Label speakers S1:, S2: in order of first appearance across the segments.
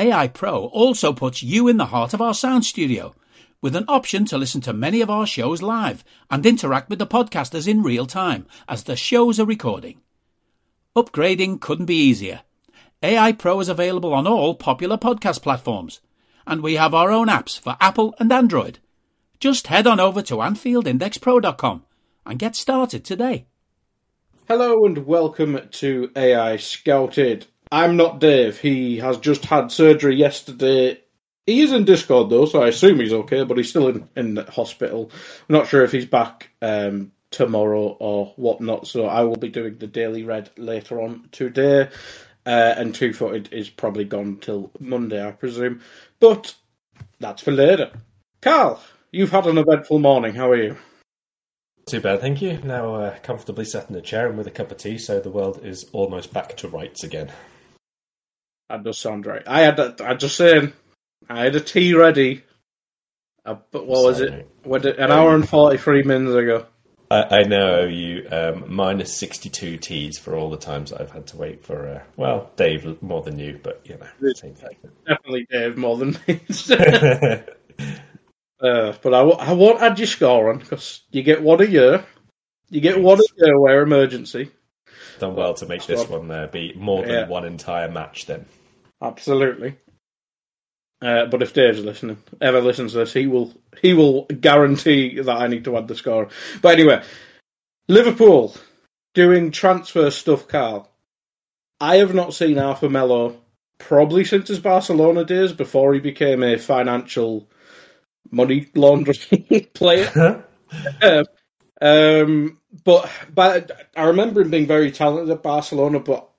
S1: AI Pro also puts you in the heart of our sound studio with an option to listen to many of our shows live and interact with the podcasters in real time as the shows are recording. Upgrading couldn't be easier. AI Pro is available on all popular podcast platforms, and we have our own apps for Apple and Android. Just head on over to AnfieldIndexPro.com and get started today.
S2: Hello and welcome to AI Scouted. I'm not Dave. He has just had surgery yesterday. He is in Discord though, so I assume he's okay, but he's still in, in hospital. I'm not sure if he's back um, tomorrow or whatnot, so I will be doing the Daily Red later on today. Uh, and Two Footed is probably gone till Monday, I presume. But that's for later. Karl, you've had an eventful morning. How are you?
S3: Too bad, thank you. Now uh, comfortably sat in a chair and with a cup of tea, so the world is almost back to rights again.
S2: That does sound right. I had that. I just saying. I had a tea ready. Uh, but what was it? What did- an hour and forty three minutes ago.
S3: I, I know you um, minus 62 T's for all the times I've had to wait for, uh, well, Dave more than you, but you know, same thing.
S2: Definitely Dave more than me. uh, but I won't add your score on because you get one a year. You get one a year where emergency.
S3: Done well to make this one uh, be more than
S2: Yeah.
S3: one entire match then.
S2: Absolutely. Uh, but if Dave's listening, ever listens to this, he will he will guarantee that I need to add the score. But anyway, Liverpool doing transfer stuff, Karl. I have not seen Arthur Melo probably since his Barcelona days before he became a financial money laundering player. Um, um, but but I remember him being very talented at Barcelona, but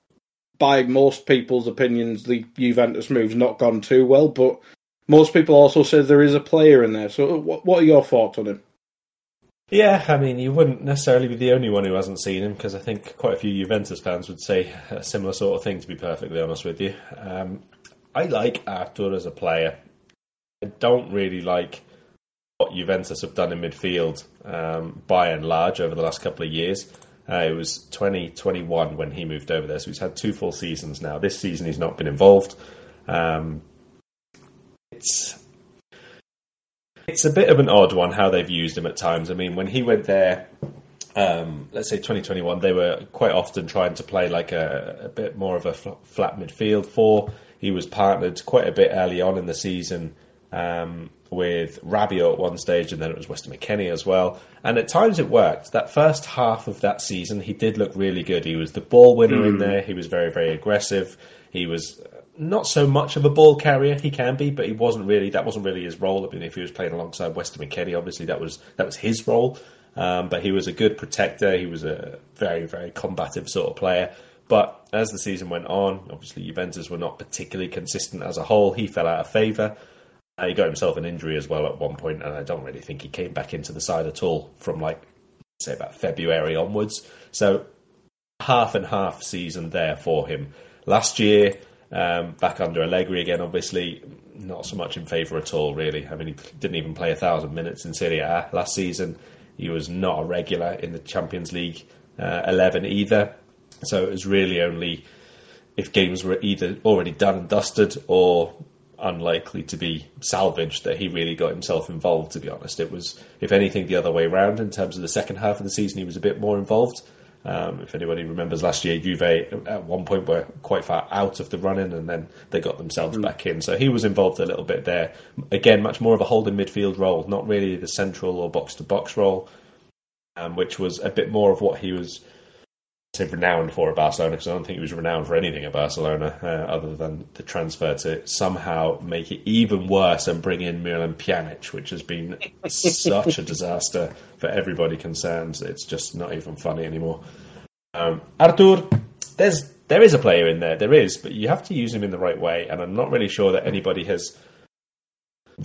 S2: by most people's opinions, the Juventus move's not gone too well. But most people also say there is a player in there. So, what, what are your thoughts on him?
S3: Yeah, I mean, you wouldn't necessarily be the only one who hasn't seen him because I think quite a few Juventus fans would say a similar sort of thing, to be perfectly honest with you. Um, I like Arthur as a player. I don't really like what Juventus have done in midfield um, by and large over the last couple of years. Uh, it was 2021 when he moved over there, so he's had two full seasons now. This season he's not been involved. Um, it's it's a bit of an odd one how they've used him at times. I mean, when he went there, um, let's say 2021, they were quite often trying to play like a, a bit more of a fl- flat midfield four. He was partnered quite a bit early on in the season um, with Rabiot at one stage, and then it was Weston McKennie as well. And at times it worked. That first half of that season, he did look really good. He was the ball winner in there. He was very, very aggressive. He was not so much of a ball carrier. He can be, but he wasn't really. That wasn't really his role. I mean, if he was playing alongside Weston McKennie, obviously that was that was his role. Um, but he was a good protector. He was a very, very combative sort of player. But as the season went on, obviously Juventus were not particularly consistent as a whole. He fell out of favour. He got himself an injury as well at one point, and I don't really think he came back into the side at all from like say about February onwards. So half and half season there for him. Last year, um, back under Allegri again, obviously not so much in favour at all. Really, I mean, he didn't even play a thousand minutes in Serie A last season. He was not a regular in the Champions League uh, eleven either. So it was really only if games were either already done and dusted or unlikely to be salvaged that he really got himself involved. To be honest, it was if anything the other way around in terms of the second half of the season. He was a bit more involved. Um, if anybody remembers last year, Juve at one point were quite far out of the running, and then they got themselves back in. So he was involved a little bit there. Again, much more of a holding midfield role, not really the central or box to box role, um, which was a bit more of what he was say renowned for at Barcelona because I don't think he was renowned for anything at Barcelona uh, other than the transfer to somehow make it even worse and bring in Milan Pjanic, which has been such a disaster for everybody concerned. It's just not even funny anymore. Um, Arthur, there's there is a player in there, there is, but you have to use him in the right way, and I'm not really sure that anybody has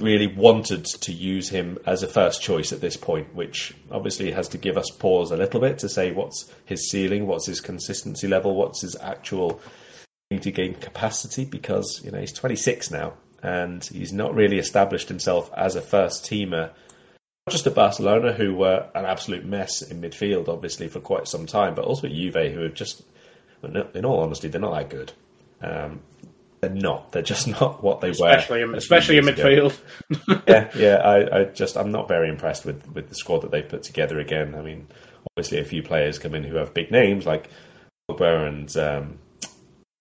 S3: really wanted to use him as a first choice at this point, which obviously has to give us pause a little bit to say what's his ceiling, what's his consistency level, what's his actual to gain capacity because you know he's 26 now and he's not really established himself as a first teamer. Not just at Barcelona, who were an absolute mess in midfield, obviously for quite some time, but also at Juve, who have just, in all honesty, they're not that good. Um, they're not. They're just not what they
S2: especially
S3: were.
S2: In, especially in midfield.
S3: yeah, yeah. I, I, just I'm not very impressed with, with the squad that they've put together again. I mean, obviously a few players come in who have big names like Pogba and um,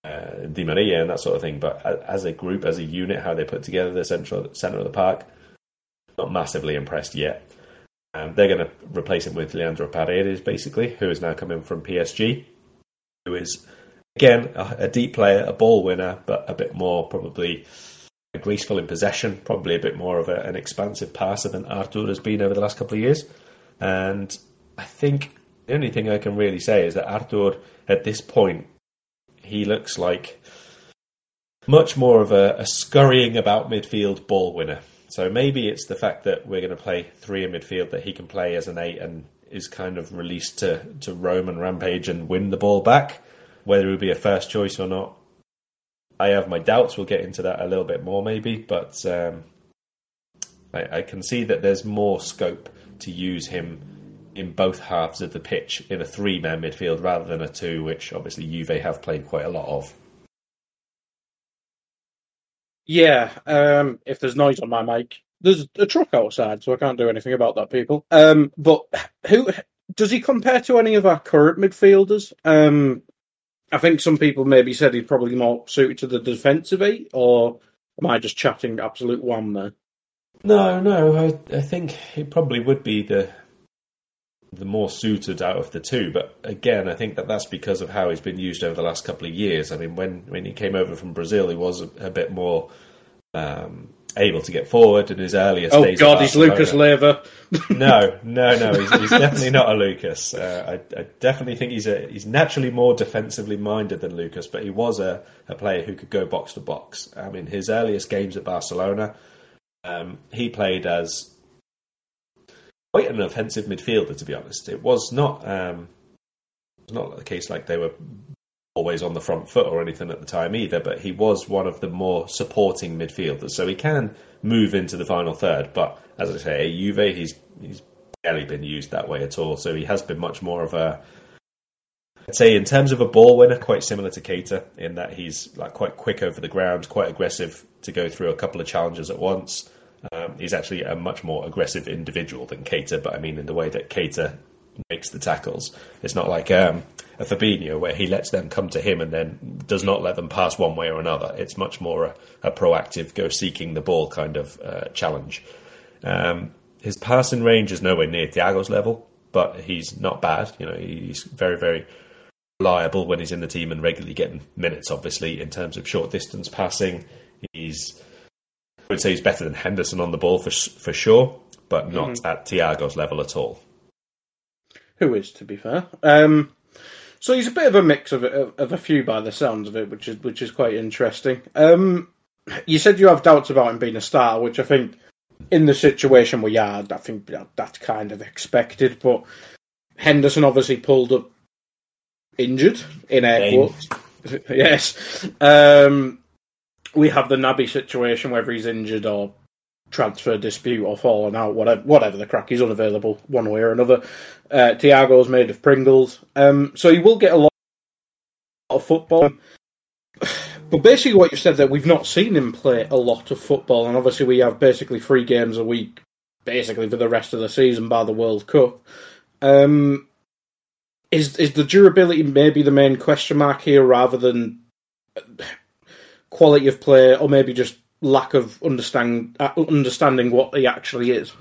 S3: uh, Di Maria and that sort of thing. But as a group, as a unit, how they put together the central center of the park, not massively impressed yet. Um, they're going to replace him with Leandro Paredes, basically, who is now coming from PSG, who is again a, a deep player, a ball winner, but a bit more probably graceful in possession, probably a bit more of a, an expansive passer than Arthur has been over the last couple of years. And I think the only thing I can really say is that Arthur, at this point, he looks like much more of a, a, scurrying about midfield ball winner. So maybe it's the fact that we're going to play three in midfield that he can play as an eight and is kind of released to, to roam and rampage and win the ball back. Whether it would be a first choice or not, I have my doubts. We'll get into that a little bit more maybe, but um, I, I can see that there's more scope to use him in both halves of the pitch in a three man midfield rather than a two, which obviously Juve have played quite a lot of.
S2: Yeah, um, if there's noise on my mic, there's a truck outside, so I can't do anything about that, people. Um, but who does he compare to any of our current midfielders? Um, I think some people maybe said he's probably more suited to the defensive eight, or am I just chatting absolute one there?
S3: No, no, I, I think it probably would be the the more suited out of the two. But again, I think that that's because of how he's been used over the last couple of years. I mean, when when he came over from Brazil, he was a, a bit more um, able to get forward in his earlier
S2: oh,
S3: days.
S2: Oh God, he's Lucas Leiva.
S3: no, no, no, he's, he's definitely not a Lucas. Uh, I, I, definitely think he's a he's naturally more defensively minded than Lucas, but he was a, a player who could go box to box. I mean, his earliest games at Barcelona, um, he played as quite an offensive midfielder, to be honest. It was not um, not the case like they were always on the front foot or anything at the time either, but he was one of the more supporting midfielders. So he can move into the final third. But as I say, Juve, he's he's barely been used that way at all. So he has been much more of a I'd say in terms of a ball winner, quite similar to Keita in that he's like quite quick over the ground, quite aggressive to go through a couple of challenges at once. Um, he's actually a much more aggressive individual than Keita, but I mean in the way that Keita makes the tackles. It's not like um, a Fabinho where he lets them come to him and then does not let them pass one way or another. It's much more a, a proactive, go seeking the ball kind of uh, challenge. Um, his passing range is nowhere near Thiago's level, but he's not bad. You know, he's very, very reliable when he's in the team and regularly getting minutes. Obviously, in terms of short distance passing, he's I would say he's better than Henderson on the ball for for sure, but not mm-hmm. at Thiago's level at all.
S2: Who is, to be fair. Um, so he's a bit of a mix of, of, of a few by the sounds of it, which is which is quite interesting. Um, you said you have doubts about him being a star, which I think in the situation we are, I think that's kind of expected. But Henderson obviously pulled up injured in air quotes. yes. Um, we have the Naby situation, whether he's injured or transfer dispute or falling out, whatever, whatever the crack, he's unavailable one way or another. Uh, Thiago's made of Pringles, um, so he will get a lot of football. But basically, what you said that we've not seen him play a lot of football, and obviously we have basically three games a week, basically for the rest of the season by the World Cup. Um, is is the durability maybe the main question mark here, rather than quality of play, or maybe just lack of understand uh, understanding what he actually is.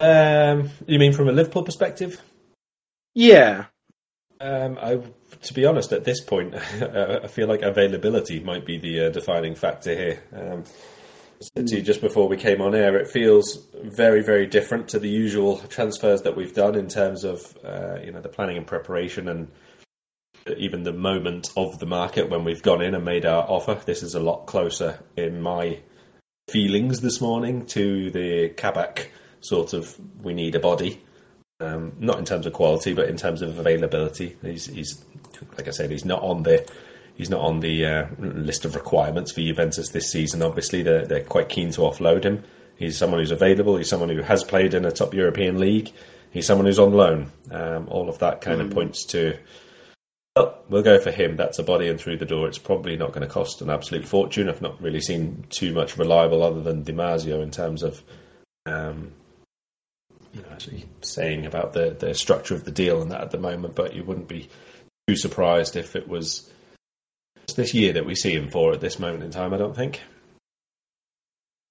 S3: Um, you mean from a Liverpool perspective?
S2: Yeah.
S3: Um, I, to be honest, at this point, I feel like availability might be the uh, defining factor here. Um, to you just before we came on air, it feels very, very different to the usual transfers that we've done in terms of uh, you know the planning and preparation and even the moment of the market when we've gone in and made our offer. This is a lot closer in my feelings this morning to the Kabak sort of we need a body. Um, not in terms of quality, but in terms of availability. He's, he's like I said, he's not on the he's not on the uh, list of requirements for Juventus this season. Obviously, they're they're quite keen to offload him. He's someone who's available. He's someone who has played in a top European league. He's someone who's on loan. Um, all of that kind mm. of points to. Well, we'll go for him. That's a body in through the door. It's probably not going to cost an absolute fortune. I've not really seen too much reliable other than Di Marzio in terms of, um, you know, actually saying about the the structure of the deal and that at the moment. But you wouldn't be too surprised if it was this year that we see him for at this moment in time. I don't think.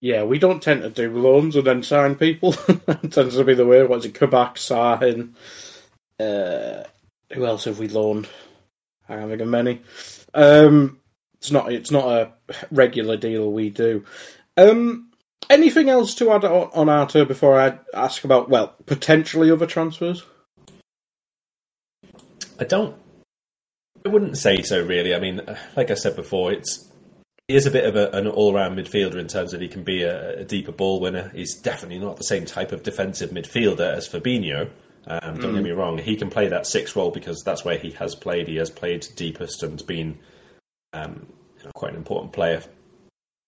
S2: Yeah, we don't tend to do loans and then sign people. it tends to be the way. What's it? Kabak, Sahin. Uh, who else have we loaned? I can't think of many. Um, it's not. It's not a regular deal we do. Um, anything else to add on, on Arthur before I ask about well potentially other transfers?
S3: I don't. I wouldn't say so. Really. I mean, like I said before, it's he is a bit of a, an all-round midfielder in terms of he can be a, a, deeper ball winner. He's definitely not the same type of defensive midfielder as Fabinho. Um, don't mm. get me wrong; he can play that six role because that's where he has played. He has played deepest and been um, you know, quite an important player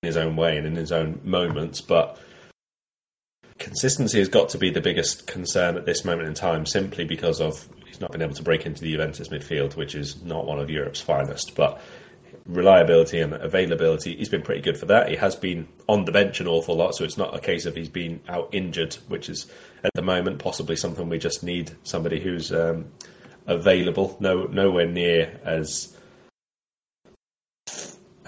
S3: in his own way and in his own moments. But consistency has got to be the biggest concern at this moment in time, simply because of he's not been able to break into the Juventus midfield, which is not one of Europe's finest. But reliability and availability, he's been pretty good for that. He has been on the bench an awful lot, so it's not a case of he's been out injured, which is at the moment possibly something we just need somebody who's um, available, no nowhere near as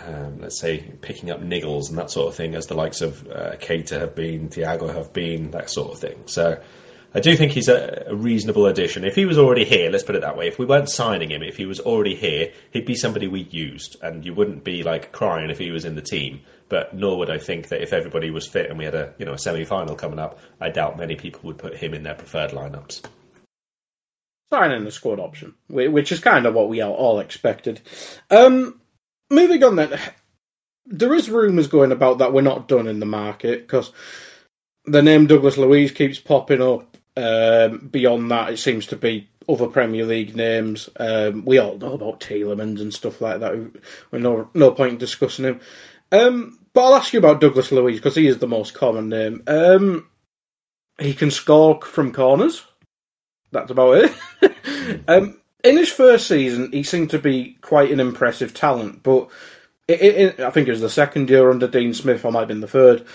S3: um, let's say picking up niggles and that sort of thing as the likes of uh, Keita have been, Thiago have been, that sort of thing. So I do think he's a, a, reasonable addition. If he was already here, let's put it that way, if we weren't signing him, if he was already here, he'd be somebody we used, and you wouldn't be like crying if he was in the team. But nor would I think that if everybody was fit and we had a you know a semi final coming up, I doubt many people would put him in their preferred lineups.
S2: Signing the squad option, which is kind of what we all expected. Um, moving on then, there is rumours going about that we're not done in the market because the name Douglas Luiz keeps popping up um, beyond that, it seems to be other Premier League names. Um, we all know about Tielemans and stuff like that. We're no no point in discussing him. Um, but I'll ask you about Douglas Luiz because he is the most common name. Um, he can score from corners. That's about it. Um, in his first season, he seemed to be quite an impressive talent, but it, it, I think it was the second year under Dean Smith, or might have been the third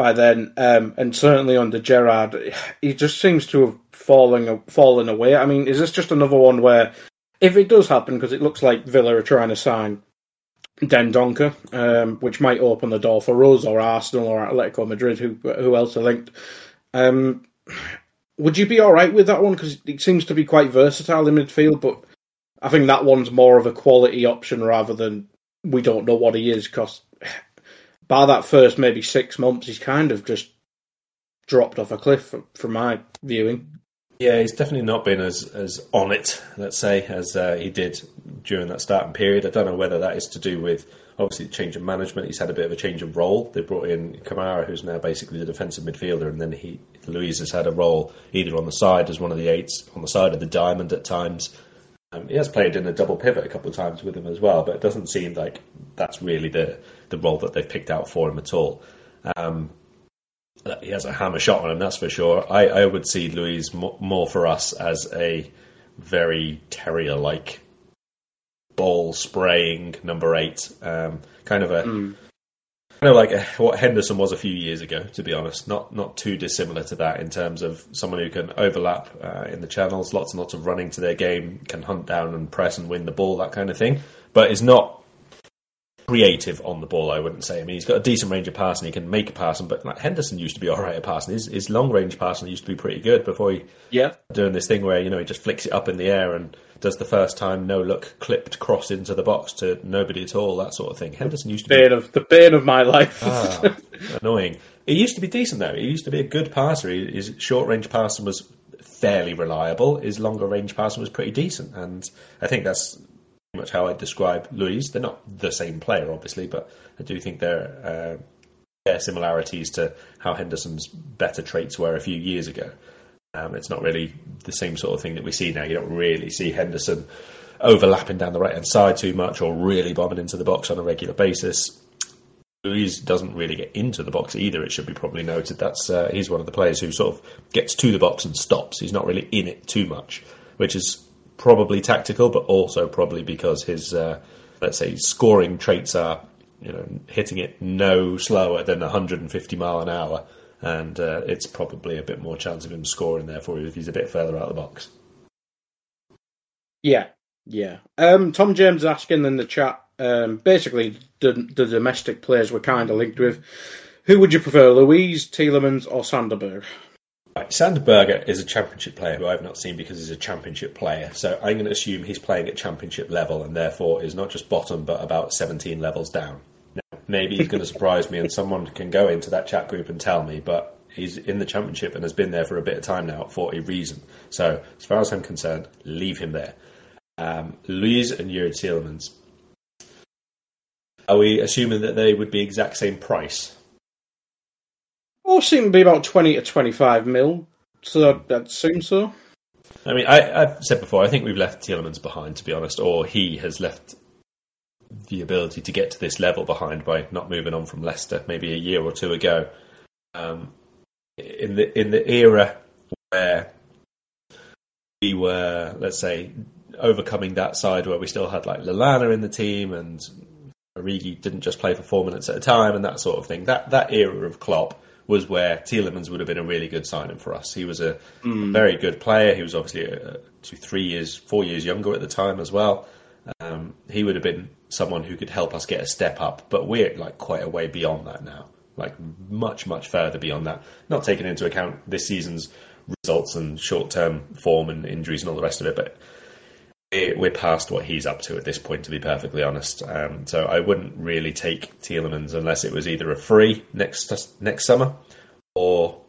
S2: by then, um, and certainly under Gerrard, he just seems to have fallen fallen away. I mean, is this just another one where, if it does happen, because it looks like Villa are trying to sign Dendoncker, um, which might open the door for us or Arsenal or Atletico Madrid, who who else are linked. Um, would you be all right with that one? Because it seems to be quite versatile in midfield, but I think that one's more of a quality option rather than we don't know what he is. Because by that first maybe six months, he's kind of just dropped off a cliff from, my viewing.
S3: Yeah, he's definitely not been as as on it, let's say, as uh, he did during that starting period. I don't know whether that is to do with obviously the change of management. He's had a bit of a change of role. They brought in Kamara, who's now basically the defensive midfielder, and then he Luiz has had a role either on the side as one of the eights, on the side of the diamond at times. Um, he has played in a double pivot a couple of times with him as well, but it doesn't seem like that's really the the role that they've picked out for him at all. Um, he has a hammer shot on him, that's for sure. I, I would see Luiz more for us as a very terrier like ball spraying number eight, um, kind of a. Mm. Kind of like what Henderson was a few years ago, to be honest. Not not too dissimilar to that in terms of someone who can overlap uh, in the channels, lots and lots of running to their game, can hunt down and press and win the ball, that kind of thing. But is not creative on the ball. I wouldn't say. I mean, he's got a decent range of passing. He can make a passing, but like Henderson used to be all right at passing. His, his long range passing used to be pretty good before he
S2: yeah
S3: doing this thing where you know he just flicks it up in the air and does the first time no look clipped cross into the box to nobody at all that sort of thing. Henderson used to
S2: bane be of the bane of my life.
S3: ah, annoying. He used to be decent though. He used to be a good passer. His short range passing was fairly reliable. His longer range passing was pretty decent, and I think that's much how I describe Luiz. They're not the same player, obviously, but I do think there are uh, share similarities to how Henderson's better traits were a few years ago. Um, it's not really the same sort of thing that we see now. You don't really see Henderson overlapping down the right hand side too much or really bombing into the box on a regular basis. Luiz doesn't really get into the box either. It should be probably noted. That's uh, he's one of the players who sort of gets to the box and stops. He's not really in it too much, which is probably tactical, but also probably because his uh, let's say scoring traits are you know hitting it no slower than 150 mile an hour, and uh, it's probably a bit more chance of him scoring therefore if he's a bit further out of the box.
S2: Yeah, yeah. Um, Tom James asking in the chat. Um, basically, the, the domestic players were kind of linked with. Who would you prefer, Luiz, Tielemans, or Sander Berge
S3: is a championship player who I've not seen because he's a championship player. So I'm going to assume he's playing at championship level and therefore is not just bottom but about 17 levels down. Now, maybe he's going to surprise me and someone can go into that chat group and tell me, but he's in the championship and has been there for a bit of time now for a reason. So as far as I'm concerned, leave him there. Um, Luiz and Youri Tielemans. Are we assuming that they would be exact same price?
S2: All seem to be about 20 to 25 mil, so that seems so.
S3: I mean, I, have said before, I think we've left Tielemans behind, to be honest, or he has left the ability to get to this level behind by not moving on from Leicester maybe a year or two ago. Um, in the in the era where we were, let's say, overcoming that side where we still had like Lallana in the team and Origi didn't just play for four minutes at a time and that sort of thing. That that era of Klopp was where Tielemans would have been a really good signing for us. He was a, mm. very good player. He was obviously a, a, two, three years, four years younger at the time as well. Um, he would have been someone who could help us get a step up. But we're like quite a way beyond that now, like much, much further beyond that. Not taking into account this season's results and short-term form and injuries and all the rest of it, but we're past what he's up to at this point, to be perfectly honest. Um, so I wouldn't really take Tielemans unless it was either a free next next summer, or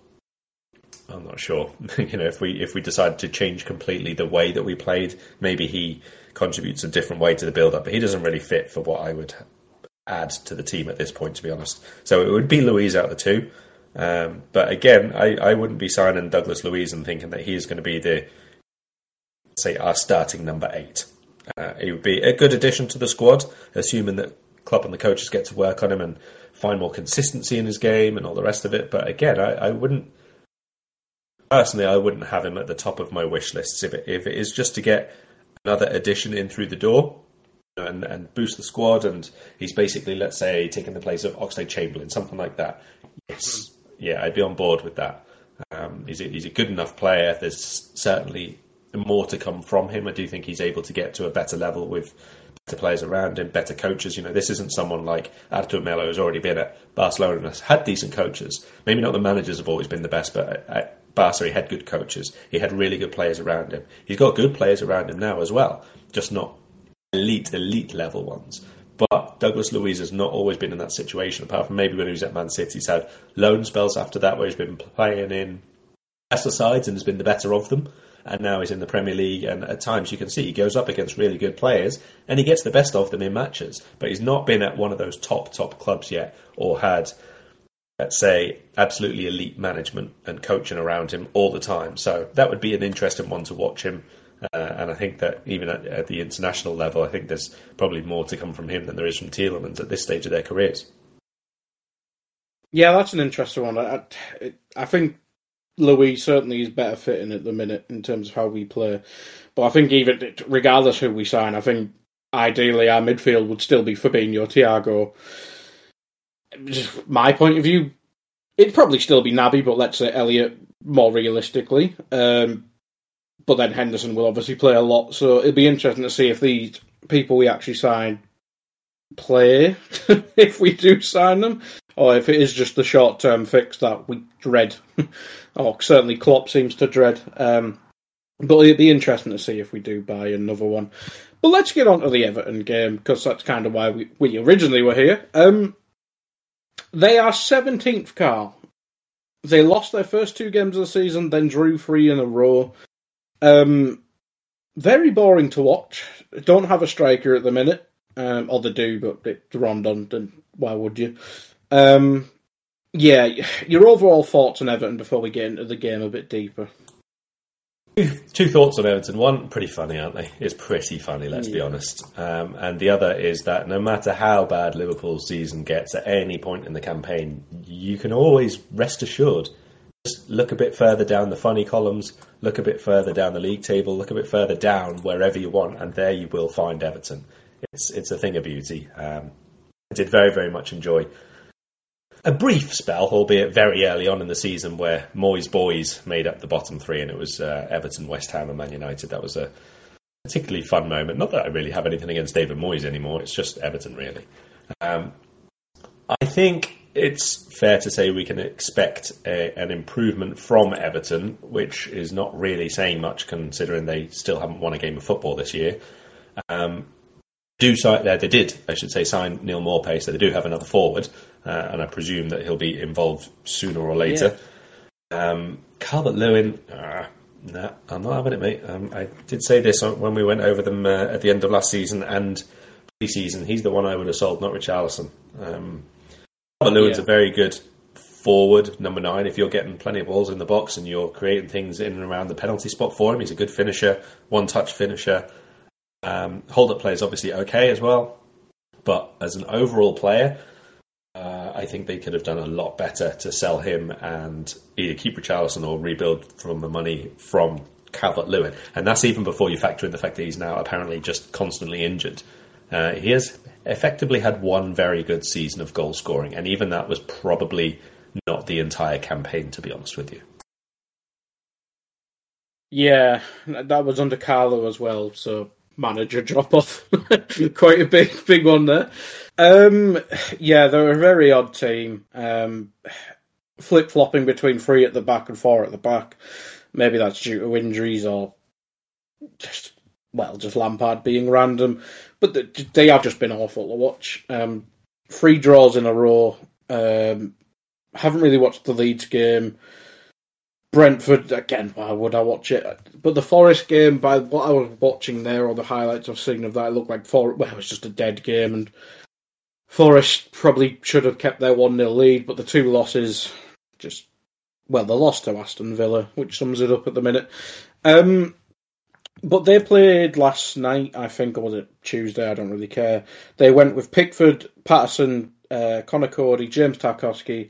S3: I'm not sure. you know, if we if we decide to change completely the way that we played, maybe he contributes a different way to the build up. But he doesn't really fit for what I would add to the team at this point, to be honest. So it would be Luiz out of the two. Um, but again, I, I wouldn't be signing Douglas Luiz and thinking that he is going to be the say, our starting number eight. Uh, he would be a good addition to the squad, assuming that club and the coaches get to work on him and find more consistency in his game and all the rest of it. But again, I, I wouldn't personally, I wouldn't have him at the top of my wish lists if it, if it is just to get another addition in through the door and, and boost the squad. And he's basically, let's say, taking the place of Oxlade Chamberlain, something like that. Yes, yeah, I'd be on board with that. Um, he's, a, he's a good enough player. There's certainly more to come from him. I do think he's able to get to a better level with better players around him, better coaches. You know, this isn't someone like Arthur Melo who's already been at Barcelona and has had decent coaches. Maybe not the managers have always been the best, but at Barca he had good coaches. He had really good players around him. He's got good players around him now as well, just not elite, elite level ones. But Douglas Luiz has not always been in that situation, apart from maybe when he was at Man City. He's had loan spells after that where he's been playing in lesser sides and has been the better of them and now he's in the Premier League. And at times you can see he goes up against really good players and he gets the best of them in matches. But he's not been at one of those top top clubs yet, or had, let's say, absolutely elite management and coaching around him all the time. So that would be an interesting one to watch him. Uh, and I think that even at, at, the international level, I think there's probably more to come from him than there is from Tielemans at this stage of their careers.
S2: Yeah, that's an interesting one. I, I think Luiz certainly is better fitting at the minute in terms of how we play. But I think even regardless who we sign, I think ideally our midfield would still be Fabinho, Thiago. Just my point of view, it'd probably still be Naby, but let's say Elliott more realistically. Um, but then Henderson will obviously play a lot, so it'd be interesting to see if these people we actually sign play if we do sign them, or if it is just the short term fix that we dread. or certainly Klopp seems to dread. Um, but it'd be interesting to see if we do buy another one. But let's get on to the Everton game because that's kind of why we, we originally were here. Um, they are 17th, Karl. They lost their first two games of the season, then drew three in a row. Um, very boring to watch. Don't have a striker at the minute. Um, or they do, but it's Rondon, then why would you? Um, Yeah, your overall thoughts on Everton before we get into the game a bit deeper.
S3: Two, thoughts on Everton. One, pretty funny, aren't they? It's pretty funny, let's be honest. Um, and the other is that no matter how bad Liverpool's season gets at any point in the campaign, you can always rest assured. Just look a bit further down the funny columns, look a bit further down the league table, look a bit further down wherever you want, and there you will find Everton. It's it's a thing of beauty. Um, I did very very much enjoy a brief spell, albeit very early on in the season, where Moyes boys made up the bottom three, and it was uh, Everton, West Ham, and Man United. That was a particularly fun moment. Not that I really have anything against David Moyes anymore; it's just Everton, really. Um, I think it's fair to say we can expect a, an improvement from Everton, which is not really saying much considering they still haven't won a game of football this year. Um, do sign, uh, they did, I should say, sign Neal Maupay, so they do have another forward, uh, and I presume that he'll be involved sooner or later. Yeah. Um, Calvert Lewin, uh, nah, I'm not having it, mate. Um, I did say this when we went over them uh, at the end of last season and pre-season. He's the one I would have sold, not Richarlison. Um, Calvert Lewin's yeah. a very good forward, number nine. If you're getting plenty of balls in the box and you're creating things in and around the penalty spot for him, he's a good finisher, one-touch finisher. Um, hold up play is obviously okay as well, but as an overall player, uh, I think they could have done a lot better to sell him and either keep Richarlison or rebuild from the money from Calvert Lewin. And that's even before you factor in the fact that he's now apparently just constantly injured. Uh, he has effectively had one very good season of goal scoring, and even that was probably not the entire campaign, to be honest with you.
S2: Yeah, that was under Carlo as well, so manager drop off. Quite a big, big one there. Um, yeah, they're a very odd team. Um, Flip flopping between three at the back and four at the back. Maybe that's due to injuries or just well, just Lampard being random. But they have just been awful to watch. Um, three draws in a row. Um, haven't really watched the Leeds game. Brentford again. Why would I watch it? But the Forest game, by what I was watching there, or the highlights I've seen of that, it looked like For- well, it was just a dead game, and Forest probably should have kept their one 0 lead. But the two losses, just well, they lost to Aston Villa, which sums it up at the minute. Um, but they played last night, I think, or was it Tuesday? I don't really care. They went with Pickford, Patterson, uh, Conor Coady, James Tarkowski,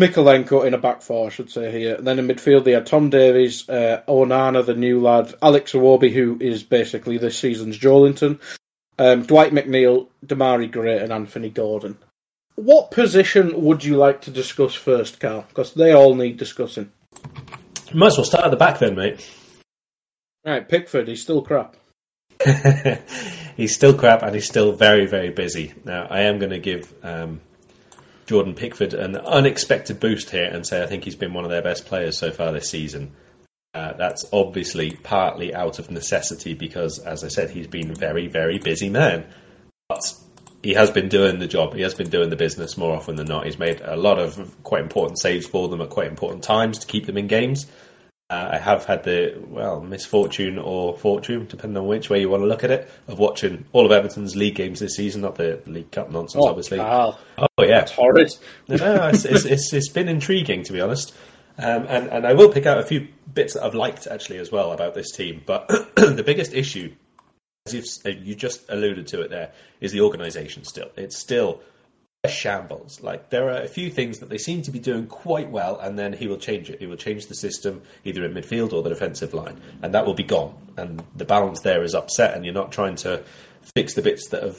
S2: Mykolenko in a back four, I should say here. And then in midfield, they had Tom Davies, uh, Onana, the new lad, Alex Iwobi, who is basically this season's Joelinton, um, Dwight McNeil, Demarai Gray, and Anthony Gordon. What position would you like to discuss first, Karl? Because they all need discussing.
S3: Might as well start at the back then, mate.
S2: Right, Pickford, he's still crap.
S3: he's still crap and he's still very, very busy. Now, I am going to give um, Jordan Pickford an unexpected boost here and say I think he's been one of their best players so far this season. Uh, that's obviously partly out of necessity because, as I said, he's been a very, very busy man. But he has been doing the job. He has been doing the business more often than not. He's made a lot of quite important saves for them at quite important times to keep them in games. Uh, I have had the well misfortune or fortune, depending on which way you want to look at it, of watching all of Everton's league games this season, not the League Cup nonsense,
S2: oh,
S3: obviously.
S2: Wow.
S3: Oh yeah,
S2: it's horrid.
S3: no, it's, it's, it's, it's been intriguing to be honest, um, and and I will pick out a few bits that I've liked actually as well about this team. But the biggest issue, as you've, you just alluded to it there, is the organisation. Still, it's still shambles. Like there are a few things that they seem to be doing quite well, and then he will change it. He will change the system either in midfield or the defensive line, and that will be gone. And the balance there is upset, and you're not trying to fix the bits that have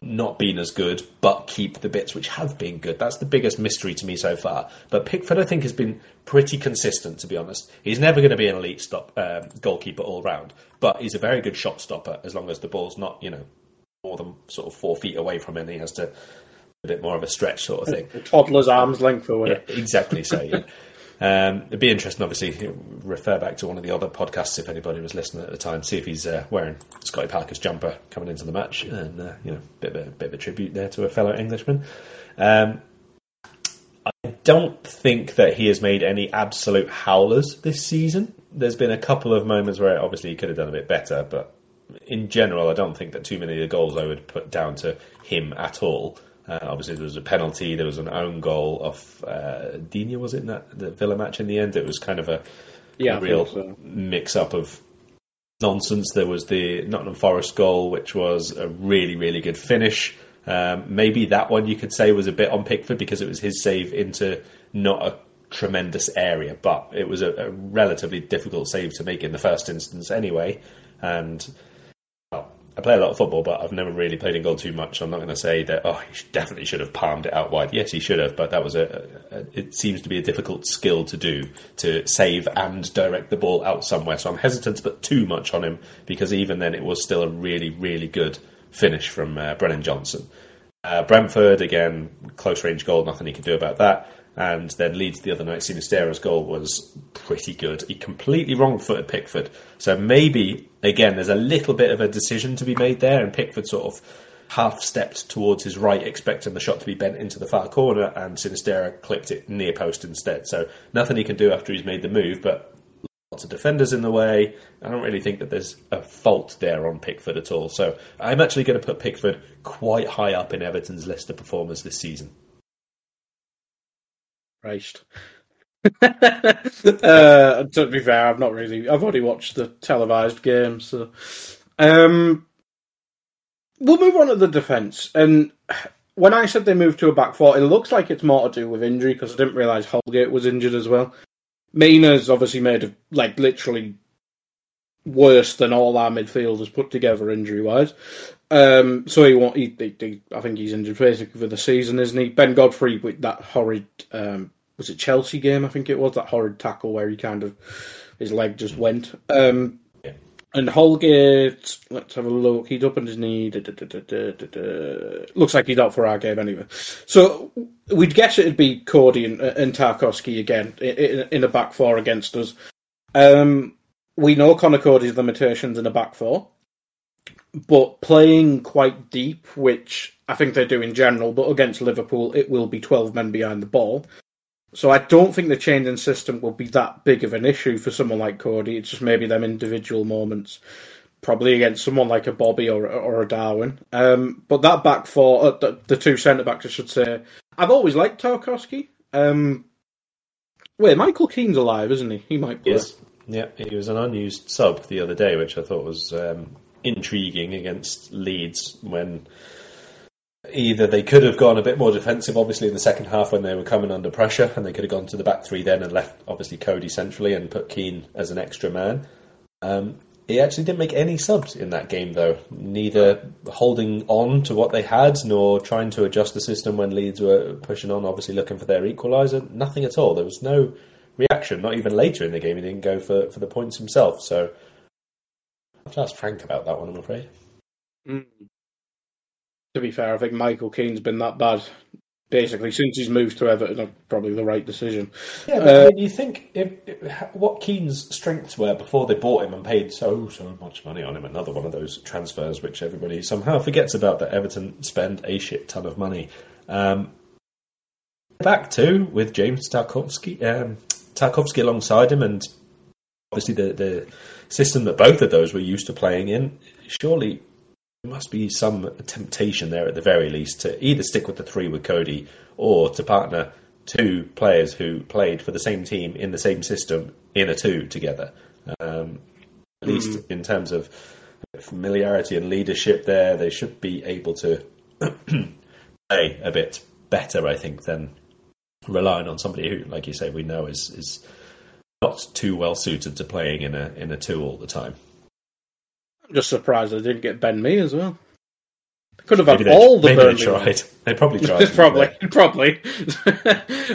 S3: not been as good, but keep the bits which have been good. That's the biggest mystery to me so far. But Pickford, I think, has been pretty consistent. To be honest, he's never going to be an elite stop um, goalkeeper all round, but he's a very good shot stopper as long as the ball's not, you know, more than sort of four feet away from him. He has to a bit more of a stretch sort of thing.
S2: A toddler's arm's length or
S3: whatever. Yeah, exactly so. Yeah. Um, it'd be interesting, obviously, refer back to one of the other podcasts if anybody was listening at the time, see if he's uh, wearing Scotty Parker's jumper coming into the match, and uh, you know, bit of a bit of a tribute there to a fellow Englishman. Um, I don't think that he has made any absolute howlers this season. There's been a couple of moments where obviously he could have done a bit better, but in general, I don't think that too many of the goals I would put down to him at all. Uh, obviously, there was a penalty, there was an own goal of uh, Digne, was it, in that the Villa match in the end? It was kind of a,
S2: Yeah,
S3: a real
S2: so.
S3: mix up of nonsense. There was the Nottingham Forest goal, which was a really, really good finish. Um, maybe that one you could say was a bit on Pickford because it was his save into not a tremendous area, but it was a, a relatively difficult save to make in the first instance anyway. And I play a lot of football, but I've never really played in goal too much. I'm not going to say that. Oh, he definitely should have palmed it out wide. Yes, he should have, but that was a, a. It seems to be a difficult skill to do to save and direct the ball out somewhere. So I'm hesitant to put too much on him because even then, it was still a really, really good finish from uh, Brennan Johnson. Uh, Brentford again, close range goal, nothing he could do about that. And then Leeds the other night, Sinisterra's goal was pretty good. He completely wrong footed Pickford. So maybe, again, there's a little bit of a decision to be made there, and Pickford sort of half stepped towards his right, expecting the shot to be bent into the far corner, and Sinisterra clipped it near post instead. So nothing he can do after he's made the move, but lots of defenders in the way. I don't really think that there's a fault there on Pickford at all. So I'm actually going to put Pickford quite high up in Everton's list of performers this season.
S2: Christ. uh, to be fair, I've not really. I've already watched the televised game, so um, we'll move on to the defence. And when I said they moved to a back four, it looks like it's more to do with injury because I didn't realise Holgate was injured as well. Mina's obviously made like literally worse than all our midfielders put together injury wise. Um, so he won't. He, he, he- I think he's injured basically for the season, isn't he? Ben Godfrey with that horrid. Um, was it Chelsea game? I think it was that horrid tackle where he kind of his leg just went. Um,
S3: Yeah.
S2: and Holgate, let's have a look. He's up on his knee. Da, da, da, da, da, da, da. Looks like he's out for our game anyway. So we'd guess it'd be Coady and, and Tarkowski again in, in a back four against us. Um, we know Conor Coady's limitations in a back four, but playing quite deep, which I think they do in general, but against Liverpool, it will be 12 men behind the ball. So I don't think the changing system will be that big of an issue for someone like Coady. It's just maybe them individual moments, probably against someone like a Bobby or or a Darwin. Um, but that back four, uh, the, the two centre backs, I should say, I've always liked Tarkowski. Um, wait, Michael Keane's alive, isn't he? He might play.
S3: Yes. Yeah, he was an unused sub the other day, which I thought was um, intriguing against Leeds when either they could have gone a bit more defensive, obviously, in the second half when they were coming under pressure, and they could have gone to the back three then and left, obviously, Coady centrally and put Keane as an extra man. Um, he actually didn't make any subs in that game, though, neither holding on to what they had nor trying to adjust the system when Leeds were pushing on, obviously looking for their equaliser. Nothing at all. There was no reaction, not even later in the game. He didn't go for, for the points himself. So have to ask Frank about that one, I'm afraid.
S2: Mm. To be fair, I think Michael Keane's been that bad basically since he's moved to Everton. uh, Probably the right decision.
S3: Yeah, but I mean, you think if, if, what Keane's strengths were before they bought him and paid so so much money on him? Another one of those transfers which everybody somehow forgets about that Everton spend a shit ton of money. Um, back to with James Tarkowski, um, Tarkowski alongside him, and obviously the the system that both of those were used to playing in. Surely there must be some temptation there at the very least to either stick with the three with Coady or to partner two players who played for the same team in the same system in a two together. Um, at least in terms of familiarity and leadership, there they should be able to play a bit better, I think, than relying on somebody who, like you say, we know is is not too well suited to playing in a in a two all the time.
S2: I'm just surprised they didn't get Ben Mee as well. They could have had
S3: Maybe they,
S2: all the
S3: maybe they tried.
S2: ones.
S3: They probably tried.
S2: probably, probably.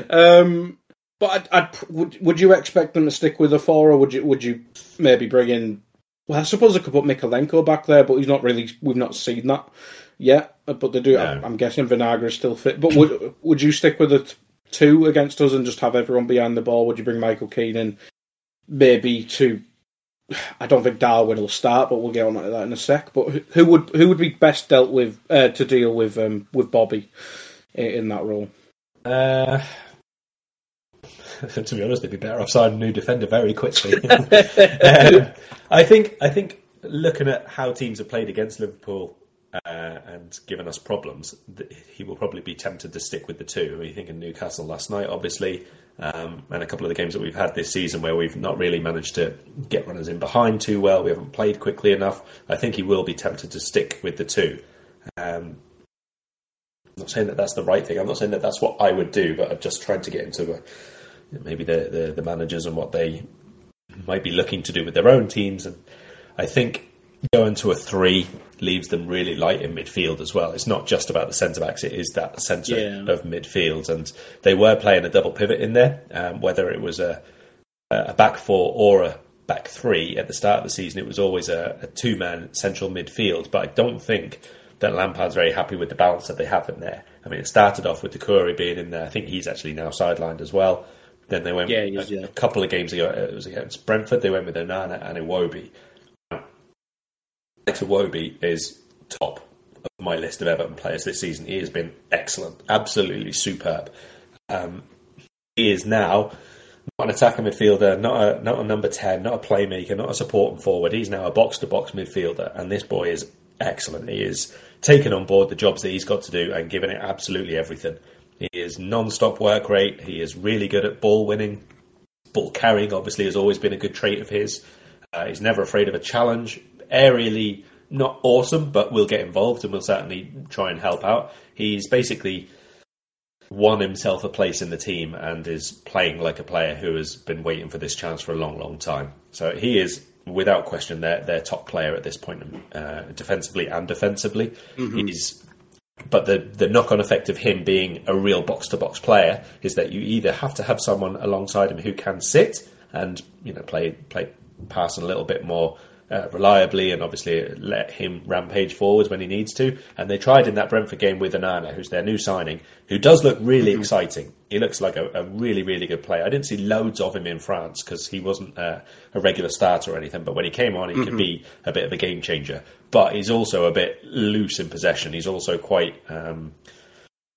S2: um, but I'd, I'd, would would you expect them to stick with a four, or would you would you maybe bring in? Well, I suppose I could put Mykolenko back there, but he's not really. We've not seen that yet. But they do.
S3: No.
S2: I'm guessing Vinagre is still fit. But would would you stick with a t- two against us and just have everyone behind the ball? Would you bring Michael Keane in, maybe to? I don't think Darwin will start, but we'll get on to that in a sec. But who- would who would be best dealt with uh, to deal with um, with Bobby in, in that role?
S3: Uh, to be honest, they'd be better off signing a new defender very quickly. Um, I think. I think looking at how teams have played against Liverpool uh, and given us problems, he will probably be tempted to stick with the two. I mean, you think in Newcastle last night, obviously, um, and a couple of the games that we've had this season where we've not really managed to get runners in behind too well. We haven't played quickly enough. I think he will be tempted to stick with the two. Um, I'm not saying that that's the right thing. I'm not saying that that's what I would do, but I've just tried to get into a, maybe the, the, the managers and what they might be looking to do with their own teams. And I think going to a three leaves them really light in midfield as well. It's not just about the centre backs; it is that centre yeah. of midfield, and they were playing a double pivot in there. Um, whether it was a a back four or a back three at the start of the season, it was always a, a two man central midfield. But I don't think that Lampard's very happy with the balance that they have in there. I mean, it started off with Doucouré being in there. I think he's actually now sidelined as well. Then they went
S2: yeah,
S3: a,
S2: yeah.
S3: a, couple of games ago. It was against Brentford. They went with Onana and Iwobi. Alex Iwobi is top of my list of Everton players this season. He has been excellent, absolutely superb. Um, he is now not an attacking midfielder, not a not a number ten, not a playmaker, not a supporting forward. He's now a box to box midfielder, and this boy is excellent. He is taking on board the jobs that he's got to do and giving it absolutely everything. He is non-stop work rate. He is really good at ball winning, ball carrying. Obviously, has always been a good trait of his. Uh, he's never afraid of a challenge. Aerially, not awesome, but we'll get involved and we'll certainly try and help out. He's basically won himself a place in the team and is playing like a player who has been waiting for this chance for a long, long time. So he is, without question, their their top player at this point, uh, defensively and defensively. Mm-hmm. He's but the the knock on effect of him being a real box to box player is that you either have to have someone alongside him who can sit and you know play play pass a little bit more uh, reliably and obviously let him rampage forwards when he needs to. And they tried in that Brentford game with Onana, who's their new signing, who does look really mm-hmm. exciting. He looks like a, a, really, really good player. I didn't see loads of him in France because he wasn't uh, a regular starter or anything, but when he came on, he mm-hmm. could be a bit of a game changer. But he's also a bit loose in possession. He's also quite. Um,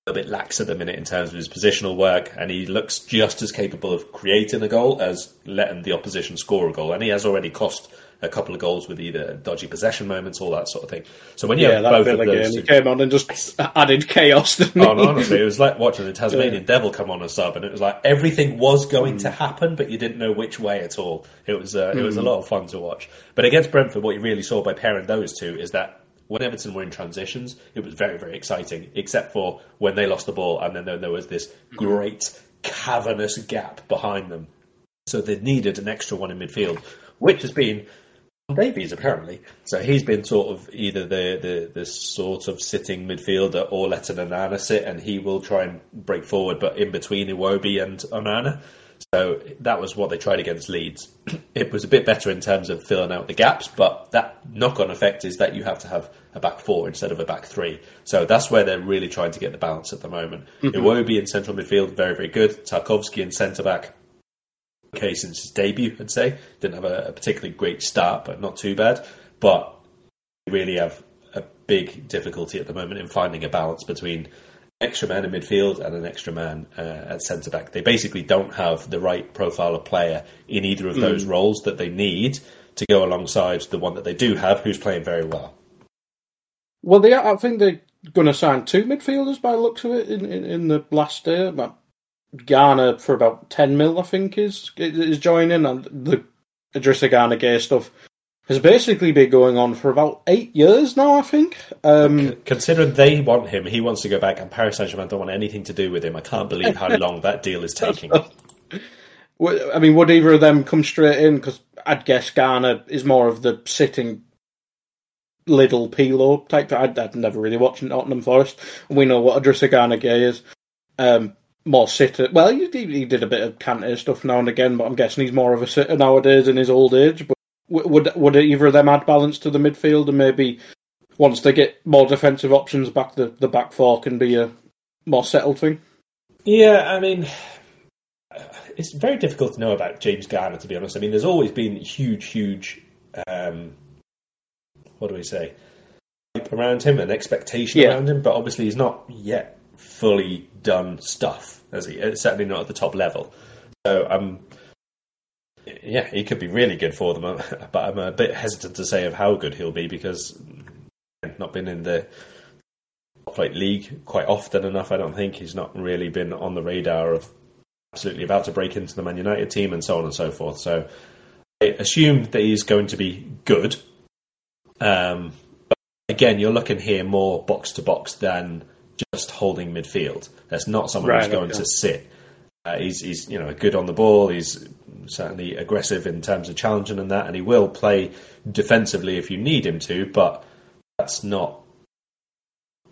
S3: a bit lax at the minute in terms of his positional work, and he looks just as capable of creating a goal as letting the opposition score a goal. And he has already cost a couple of goals with either dodgy possession moments, all that sort of thing. So when you
S2: yeah,
S3: have both of
S2: those, he came on and just added chaos.
S3: oh, no, honestly, it was like watching the Tasmanian yeah. Devil come on a sub, and it was like everything was going mm. to happen, but you didn't know which way at all. It was uh, mm. it was a mm. lot of fun to watch. But against Brentford, what you really saw by pairing those two is that when Everton were in transitions, it was very, very exciting, except for when they lost the ball and then there was this mm. great cavernous gap behind them. So they needed an extra one in midfield, which has been Davies apparently. So he's been sort of either the, the, the sort of sitting midfielder or letting Onana sit, and he will try and break forward, but in between Iwobi and Onana. So that was what they tried against Leeds. It was a bit better in terms of filling out the gaps, but that knock-on effect is that you have to have a back four instead of a back three. So that's where they're really trying to get the balance at the moment. Mm-hmm. Iwobi in central midfield, very very good. Tarkowski in centre back, okay since his debut, I'd say. Didn't have a, a particularly great start, but not too bad. But they really have a big difficulty at the moment in finding a balance between extra man in midfield and an extra man uh, at centre back. They basically don't have the right profile of player in either of those mm. roles that they need to go alongside the one that they do have, who's playing very well.
S2: Well, they, I think they're going to sign two midfielders by the looks of it in, in, in the last day. Garner for about ten mil, I think, is is joining, and the Idrissa Gana Gueye stuff has basically been going on for about eight years now. I think. Um,
S3: Considering they want him, he wants to go back, and Paris Saint Germain don't want anything to do with him. I can't believe how long that deal is taking.
S2: I mean, would either of them come straight in? Because I'd guess Garner is more of the sitting little Pirlo type. I'd, I'd never really watched Nottingham Forest. And we know what Idrissa Gana Gueye is. Um, more sitter. Well, he, he did a bit of Kante stuff now and again, but I'm guessing he's more of a sitter nowadays in his old age. But would would either of them add balance to the midfield, and maybe once they get more defensive options back, the the back four can be a more settled thing?
S3: Yeah, I mean, it's very difficult to know about James Garner. To be honest, I mean, there's always been huge, huge. Um, what do we say? Around him and expectation yeah. around him, but obviously he's not yet fully done stuff, as he? It's certainly not at the top level. So um, yeah, he could be really good for them, but I'm a bit hesitant to say of how good he'll be because not been in the flight league quite often enough. I don't think he's not really been on the radar of absolutely about to break into the Man United team and so on and so forth. So I assume that he's going to be good. Um, but again, you're looking here more box to box than just holding midfield. That's not someone
S2: Right,
S3: who's going
S2: okay.
S3: to sit. Uh, he's, he's you know good on the ball. He's certainly aggressive in terms of challenging and that, and he will play defensively if you need him to. But that's not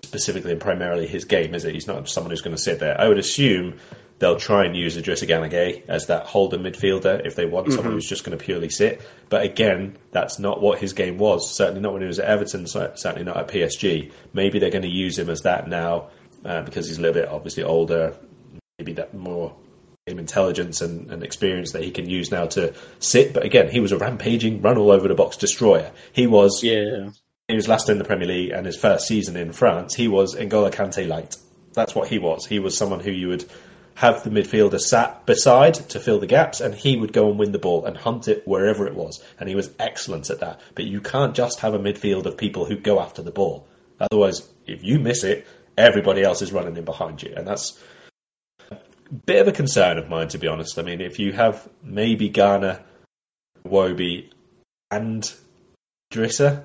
S3: specifically and primarily his game, is it? He's not someone who's going to sit there. I would assume they'll try and use Idrissa Gana Gueye as that holder midfielder if they want someone who's just going to purely sit. But again, that's not what his game was. Certainly not when he was at Everton. Certainly not at PSG. Maybe they're going to use him as that now uh, because he's a little bit obviously older. Maybe that more game intelligence and, and experience that he can use now to sit. But again, he was a rampaging, run all over the box destroyer. He was
S2: Yeah.
S3: He was last in the Premier League and his first season in France, he was N'Golo Kante light. That's what he was. He was someone who you would have the midfielder sat beside to fill the gaps, and he would go and win the ball and hunt it wherever it was. And he was excellent at that. But you can't just have a midfield of people who go after the ball. Otherwise, if you miss it, everybody else is running in behind you, and that's a bit of a concern of mine, to be honest. I mean, if you have maybe Garner, Wobi, and Drissa,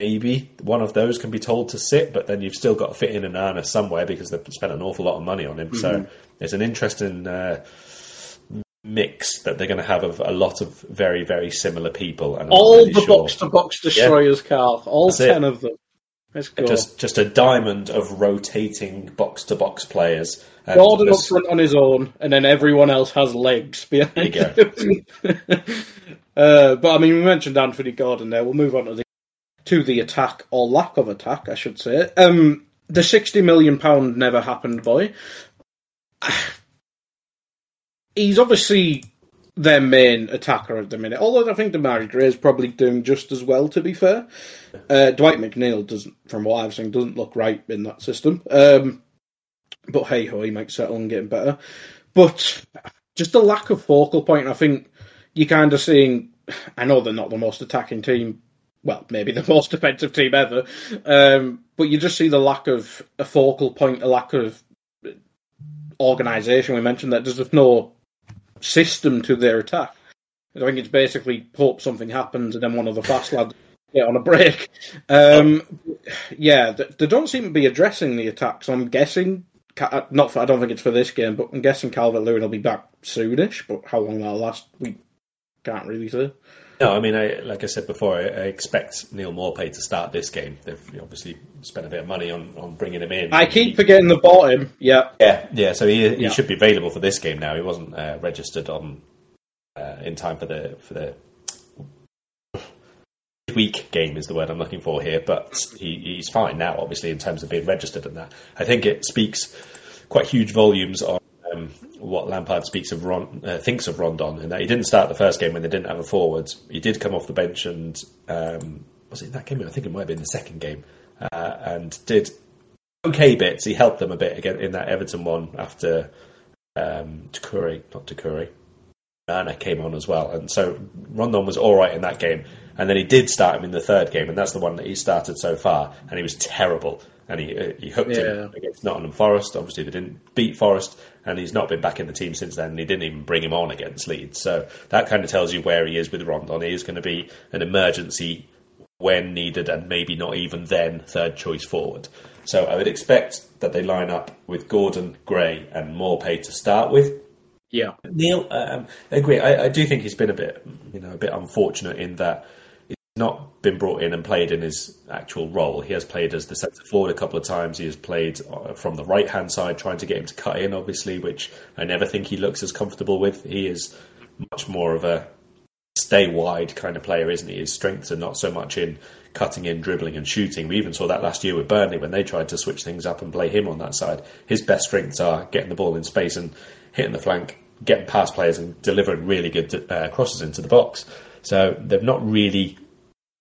S3: maybe one of those can be told to sit, but then you've still got to fit in an Anna somewhere because they've spent an awful lot of money on him. So it's an interesting uh, mix that they're going to have of a lot of very, very similar people. And I'm
S2: All
S3: really
S2: the
S3: sure.
S2: box to box destroyers, Karl. All
S3: That's it.
S2: ten of them. Let's.
S3: Just, just a diamond of rotating box to box players. And
S2: Gordon up front on his own, and then everyone else has legs behind
S3: There
S2: him. uh, but I mean, we mentioned Anthony Gordon there. We'll move on to the to the attack or lack of attack, I should say. Um, the sixty million pound never happened boy. He's obviously their main attacker at the minute. Although I think Demarai Gray is probably doing just as well. To be fair, uh, Dwight McNeil doesn't, from what I've seen, doesn't look right in that system. Um, but hey ho, he might settle and getting better. But just a lack of focal point. I think you're kind of seeing. I know they're not the most attacking team. Well, maybe the most defensive team ever. Um, but you just see the lack of a focal point, a lack of organisation. We mentioned that there's just no system to their attack. I think it's basically hope something happens and then one of the fast lads get on a break. Um, yeah, they don't seem to be addressing the attack. So I'm guessing, uh, not for, I don't think it's for this game, but I'm guessing Calvert Lewin will be back soonish. But how long that'll last, we can't really say.
S3: No, I mean, I, like I said before, I, I expect Neal Maupay to start this game. They've obviously spent a bit of money on, on bringing him in.
S2: I keep forgetting the him. Yeah,
S3: Yeah, yeah. So he he
S2: Yeah.
S3: should be available for this game now. He wasn't uh, registered on uh, in time for the for the week game is the word I'm looking for here. But he, he's fine now, obviously, in terms of being registered and that. I think it speaks quite huge volumes on um, what Lampard speaks of Ron, uh, thinks of Rondon, in that he didn't start the first game when they didn't have a forward. He did come off the bench and um, was it that game? I think it might have been the second game, uh, and did okay bits. He helped them a bit again in that Everton one after um, Takuri, not Takuri. Nana came on as well, and so Rondon was all right in that game. And then he did start him in the third game, and that's the one that he started so far, and he was terrible. And he uh, he hooked
S2: Yeah.
S3: him against Nottingham Forest. Obviously, they didn't beat Forest, and he's not been back in the team since then. And he didn't even bring him on against Leeds. So that kind of tells you where he is with Rondon. He is going to be an emergency when needed, and maybe not even then third choice forward. So I would expect that they line up with Gordon, Gray, and Maupay to start with.
S2: yeah.
S3: Neal, um, I agree. I, I do think he's been a bit, you know, a bit unfortunate in that not been brought in and played in his actual role. He has played as the centre forward a couple of times. He has played uh, from the right hand side, trying to get him to cut in, obviously, which I never think he looks as comfortable with. He is much more of a stay wide kind of player, isn't he? His strengths are not so much in cutting in, dribbling, and shooting. We even saw that last year with Burnley when they tried to switch things up and play him on that side. His best strengths are getting the ball in space and hitting the flank, getting past players, and delivering really good uh, crosses into the box. So they've not really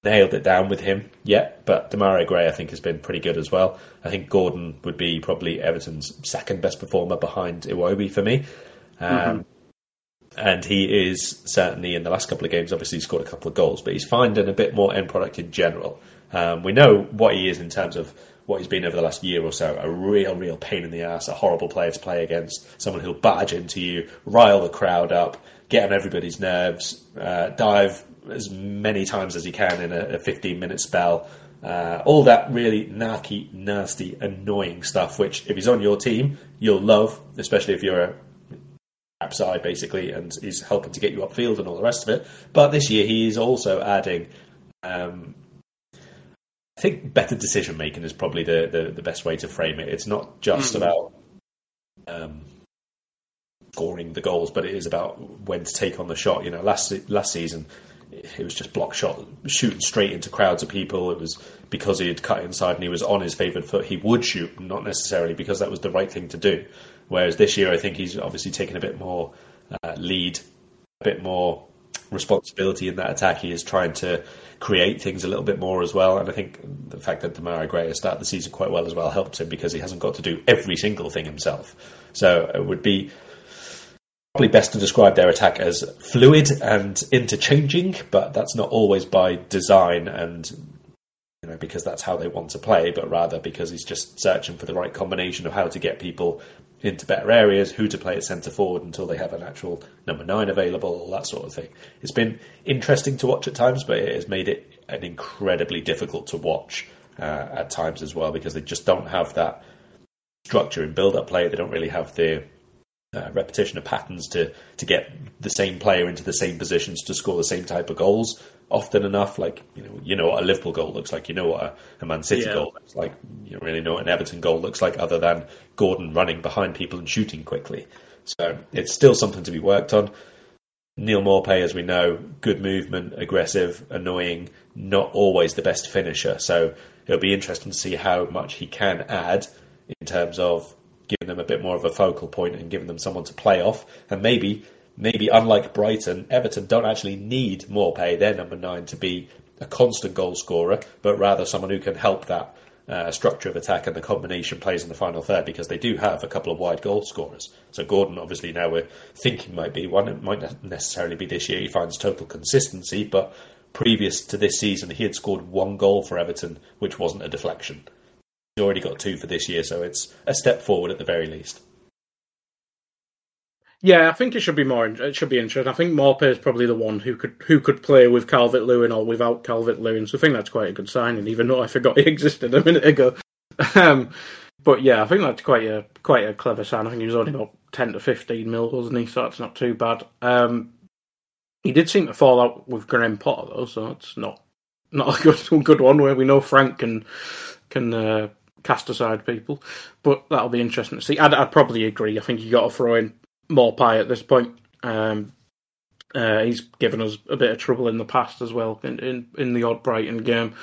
S3: nailed it down with him yet, but Demarai Gray I think has been pretty good as well. I think Gordon would be probably Everton's second best performer behind Iwobi for me. Um, and he is certainly in the last couple of games. Obviously, he scored a couple of goals, but he's finding a bit more end product in general. Um, we know what he is in terms of what he's been over the last year or so a real, real pain in the ass, a horrible player to play against, someone who'll barge into you, rile the crowd up, get on everybody's nerves, uh, dive as many times as he can in a, a 15 minute spell. Uh, all that really narky, nasty, annoying stuff, which if he's on your team, you'll love, especially if you're a side basically, and he's helping to get you upfield and all the rest of it. But this year he is also adding um, I think better decision making is probably the, the, the, best way to frame it. It's not just mm. about um, scoring the goals, but it is about when to take on the shot. You know, last last season it was just block shot, shooting straight into crowds of people. It was because he had cut inside and he was on his favoured foot. He would shoot, not necessarily because that was the right thing to do. Whereas this year, I think he's obviously taken a bit more uh, lead, a bit more responsibility in that attack. He is trying to create things a little bit more as well. And I think the fact that Demarai Gray has started the season quite well as well helps him because he hasn't got to do every single thing himself. So it would be probably best to describe their attack as fluid and interchanging, but that's not always by design and you know because that's how they want to play, but rather because he's just searching for the right combination of how to get people into better areas, who to play at centre forward until they have an actual number nine available, all that sort of thing. It's been interesting to watch at times, but it has made it an incredibly difficult to watch uh, at times as well because they just don't have that structure in build-up play. They don't really have the uh, repetition of patterns to to get the same player into the same positions to score the same type of goals often enough. Like you know, you know what a Liverpool goal looks like. You know what a, a Man City yeah. goal looks like. You don't really know what an Everton goal looks like, other than Gordon running behind people and shooting quickly. So it's still something to be worked on. Neal Maupay, as we know, good movement, aggressive, annoying, not always the best finisher. So it'll be interesting to see how much he can add in terms of giving them a bit more of a focal point and giving them someone to play off, and maybe maybe unlike Brighton, Everton don't actually need Maupay, their number nine, to be a constant goal scorer, but rather someone who can help that uh, structure of attack and the combination plays in the final third because they do have a couple of wide goal scorers. So Gordon, obviously, now we're thinking might be one. It might not necessarily be this year. He finds total consistency, but previous to this season, he had scored one goal for Everton, which wasn't a deflection. Already got two for this year, so it's a step forward at the very least.
S2: Yeah, I think it should be more. It should be interesting. I think Maupay is probably the one who could who could play with Calvert Lewin or without Calvert Lewin. So I think that's quite a good signing, even though I forgot he existed a minute ago. Um, but yeah, I think that's quite a quite a clever sign. I think he was only about ten to fifteen mil, wasn't he? So that's not too bad. Um, he did seem to fall out with Graham Potter though, so it's not not a good good one. Where we know Frank can can uh, cast aside people, but that'll be interesting to see. I'd, I'd probably agree. I think you got to throw in Maupay at this point. Um, uh, he's given us a bit of trouble in the past as well in, in, in the odd Brighton game,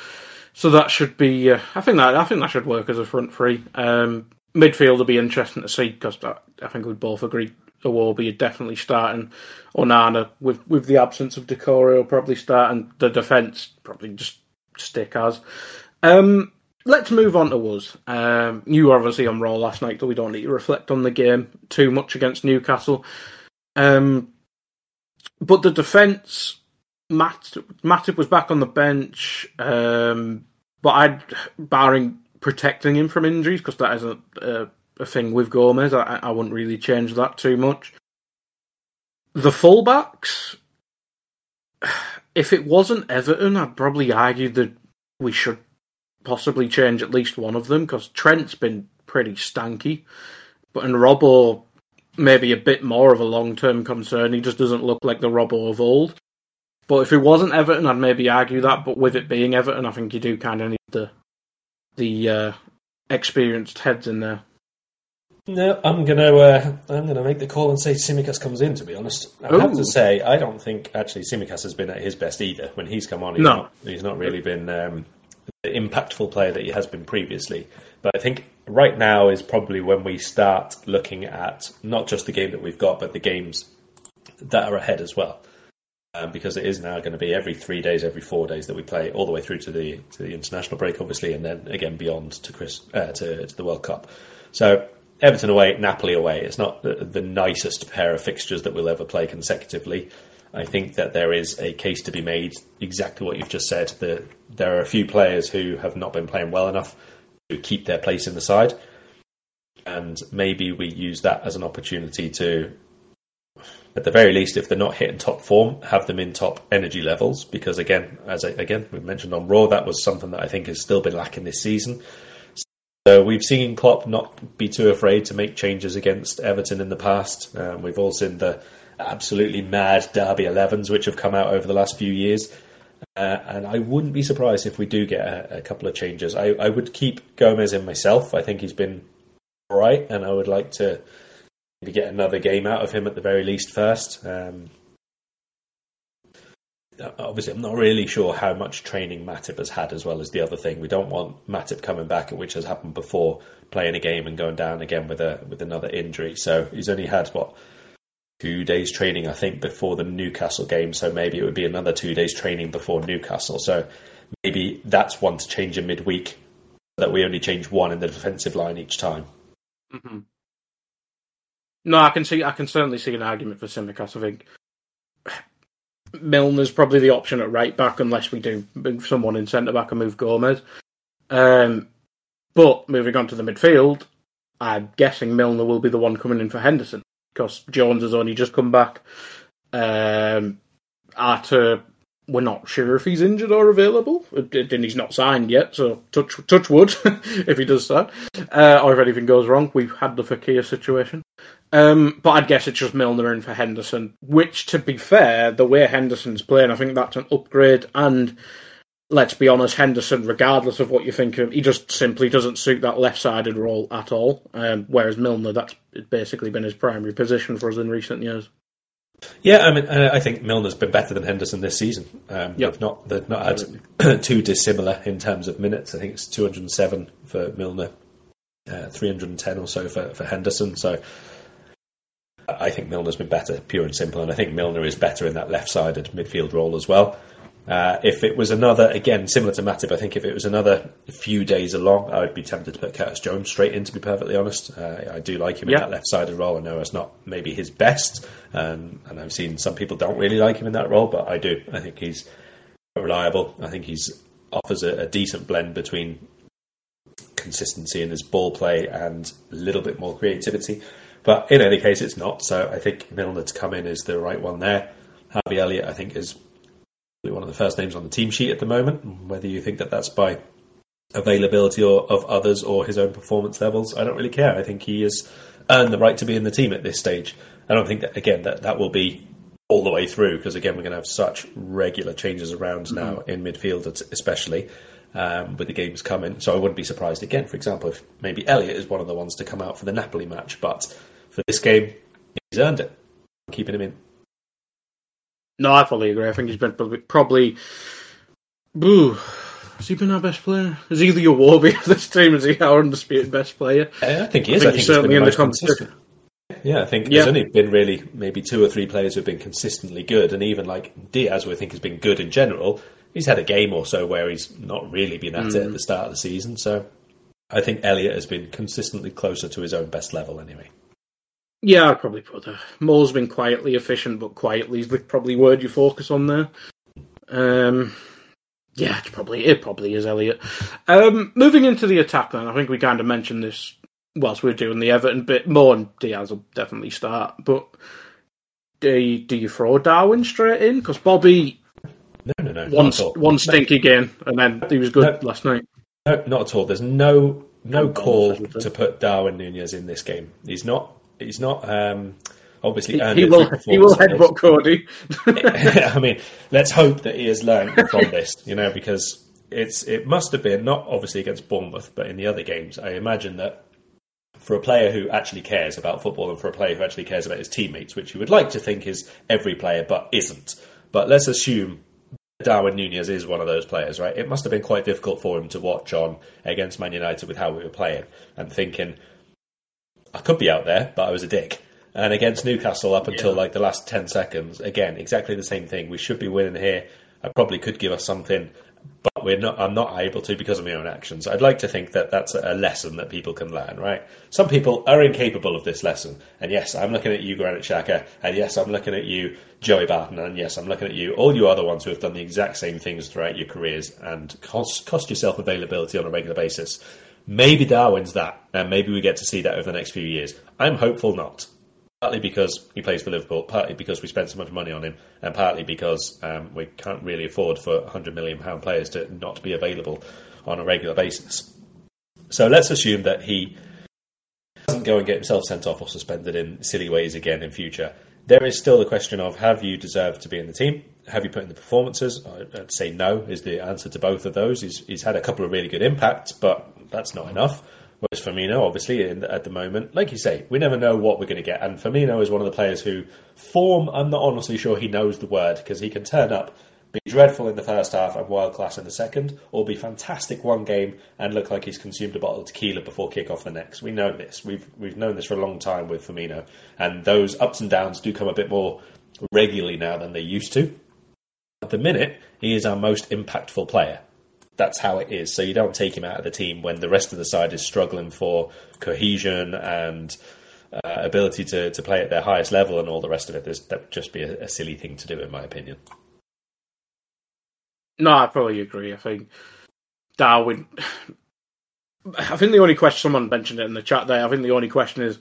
S2: so that should be. Uh, I think that I think that should work as a front three. Um, midfield will be interesting to see because I, think we'd both agree Iwobi definitely starting. Onana with with the absence of will probably start, and the defence probably just stick as. Um, let's move on to us. Um, you were obviously on roll last night, so we don't need to reflect on the game too much against Newcastle. Um, but the defence, Matt, Matip was back on the bench, um, but I'd barring protecting him from injuries because that is a, a, a, thing with Gomez. I, I wouldn't really change that too much. The fullbacks, if it wasn't Everton, I'd probably argue that we should possibly change at least one of them because Trent's been pretty stanky, but in Robbo maybe a bit more of a long term concern. He just doesn't look like the Robbo of old. But if it wasn't Everton, I'd maybe argue that. But with it being Everton, I think you do kind of need the the uh, experienced heads in there.
S3: No, I'm gonna uh, I'm gonna make the call and say Tsimikas comes in. To be honest, I Ooh. have to say I don't think actually Tsimikas has been at his best either. When he's come on, he's no. not, he's not really been um, impactful player that he has been previously. But I think right now is probably when we start looking at not just the game that we've got, but the games that are ahead as well. Um, because it is now going to be every three days, every four days that we play, all the way through to the to the international break, obviously, and then again beyond to Chris uh, to, to the World Cup. So Everton away, Napoli away. It's not the, the, nicest pair of fixtures that we'll ever play consecutively. I think that there is a case to be made, exactly what you've just said. That there are a few players who have not been playing well enough to keep their place in the side, and maybe we use that as an opportunity to, at the very least, if they're not hitting top form, have them in top energy levels. Because again, as I, again we mentioned on Raw, that was something that I think has still been lacking this season. So we've seen Klopp not be too afraid to make changes against Everton in the past. Um, we've all seen the absolutely mad Derby 11s which have come out over the last few years. Uh, and I wouldn't be surprised if we do get a, a couple of changes. I, I, would keep Gomez in myself. I think he's been all right, and I would like to maybe get another game out of him at the very least first. Um, obviously, I'm not really sure how much training Matip has had as well as the other thing. We don't want Matip coming back, which has happened before, playing a game and going down again with a with another injury. So he's only had what two days training, I think, before the Newcastle game. So maybe it would be another two days training before Newcastle. So maybe that's one to change in midweek, that we only change one in the defensive line each time.
S2: Mm-hmm. No, I can see. I can certainly see an argument for Tsimikas. I think Milner's probably the option at right back unless we do move someone in centre back and move Gomez. Um, but moving on to the midfield, I'm guessing Milner will be the one coming in for Henderson because Jones has only just come back. Um, Arthur, we're not sure if he's injured or available, and he's not signed yet. So touch touch wood if he does start, uh, or if anything goes wrong. We've had the Fakir situation. Um, but I'd guess it's just Milner in for Henderson, which, to be fair, the way Henderson's playing, I think that's an upgrade. And let's be honest, Henderson, regardless of what you think of him, he just simply doesn't suit that left sided role at all. Um, whereas Milner, that's basically been his primary position for us in recent years.
S3: Yeah, I mean, uh, I think Milner's been better than Henderson this season. Um, yep. They've not they've not had too dissimilar in terms of minutes. I think it's 207 for Milner, uh, 310 or so for, for Henderson. So I think Milner's been better, pure and simple, and I think Milner is better in that left-sided midfield role as well. Uh, if it was another, again, similar to Matip, I think if it was another few days along, I would be tempted to put Curtis Jones straight in, to be perfectly honest. Uh, I do like him yeah. in that left sided role. I know it's not maybe his best, um, and I've seen some people don't really like him in that role, but I do. I think he's reliable. I think he's offers a, a decent blend between consistency in his ball play and a little bit more creativity. But in any case, it's not. So I think Milner to come in is the right one there. Harvey Elliott, I think, is one of the first names on the team sheet at the moment. Whether you think that that's by availability or of others or his own performance levels, I don't really care. I think he has earned the right to be in the team at this stage. I don't think that again that that will be all the way through because again we're going to have such regular changes around mm-hmm. now in midfield, especially. Um, with the games coming, so I wouldn't be surprised again. For example, if maybe Elliott is one of the ones to come out for the Napoli match, but for this game, he's earned it. I'm keeping him in.
S2: No, I fully agree. I think he's been probably. ooh, has he been our best player? Is he the Iwobi of this team? Is he our undisputed best player?
S3: Yeah, I think he is. I think, I think he's certainly in the competition. Yeah, I think yeah. there's only been really maybe two or three players who've been consistently good, and even like Diaz, who I think has been good in general. He's had a game or so where he's not really been at mm. it at mm. the start of the season. So I think Elliott has been consistently closer to his own best level anyway.
S2: Yeah, I'd probably put that. Moore's been quietly efficient, but quietly is probably word you focus on there. Um, yeah, it's probably it probably is Elliott. Um, moving into the attack, then I think we kind of mentioned this whilst we are doing the Everton bit. More and Diaz will definitely start, but do you, do you throw Darwin straight in? Because Bobby,
S3: no, no, no,
S2: one one stinky no. game, and then he was good no, last night.
S3: No, not at all. There's no no call to put Darwin Nunez in this game. He's not he's not um, obviously
S2: he, he will he will headbutt Coady.
S3: I mean, let's hope that he has learned from this, you know, because it's it must have been not obviously against Bournemouth, but in the other games. I imagine that for a player who actually cares about football and for a player who actually cares about his teammates, which you would like to think is every player, but isn't. But let's assume Darwin Nunez is one of those players, right? It must have been quite difficult for him to watch on against Man United with how we were playing and thinking, I could be out there, but I was a dick. And against Newcastle, up until yeah. like the last 10 seconds, again, exactly the same thing. We should be winning here. I probably could give us something, but we're not. I'm not able to because of my own actions. I'd like to think that that's a lesson that people can learn. Right? Some people are incapable of this lesson, and yes, I'm looking at you, Granit Xhaka, and yes, I'm looking at you, Joey Barton, and yes, I'm looking at you, all you other ones who have done the exact same things throughout your careers and cost cost yourself availability on a regular basis. Maybe Darwin's that, and maybe we get to see that over the next few years. I'm hopeful not partly because he plays for Liverpool, partly because we spent so much money on him, and partly because um, we can't really afford for 100 million pound players to not be available on a regular basis. So let's assume that he doesn't go and get himself sent off or suspended in silly ways again in future. There is still the question of have you deserved to be in the team? Have you put in the performances? I'd say no is the answer to both of those. He's, he's had a couple of really good impacts, but that's not enough. Whereas Firmino, obviously, in, at the moment, like you say, we never know what we're going to get. And Firmino is one of the players who, form, I'm not honestly sure he knows the word because he can turn up, be dreadful in the first half and world class in the second, or be fantastic one game and look like he's consumed a bottle of tequila before kick off the next. We know this. We've we've known this for a long time with Firmino, and those ups and downs do come a bit more regularly now than they used to. At the minute, he is our most impactful player that's how it is. So you don't take him out of the team when the rest of the side is struggling for cohesion and uh, ability to, to play at their highest level and all the rest of it. There's, that would just be a, a, silly thing to do, in my opinion.
S2: No, I probably agree. I think Darwin. I think the only question someone mentioned it in the chat there. I think the only question is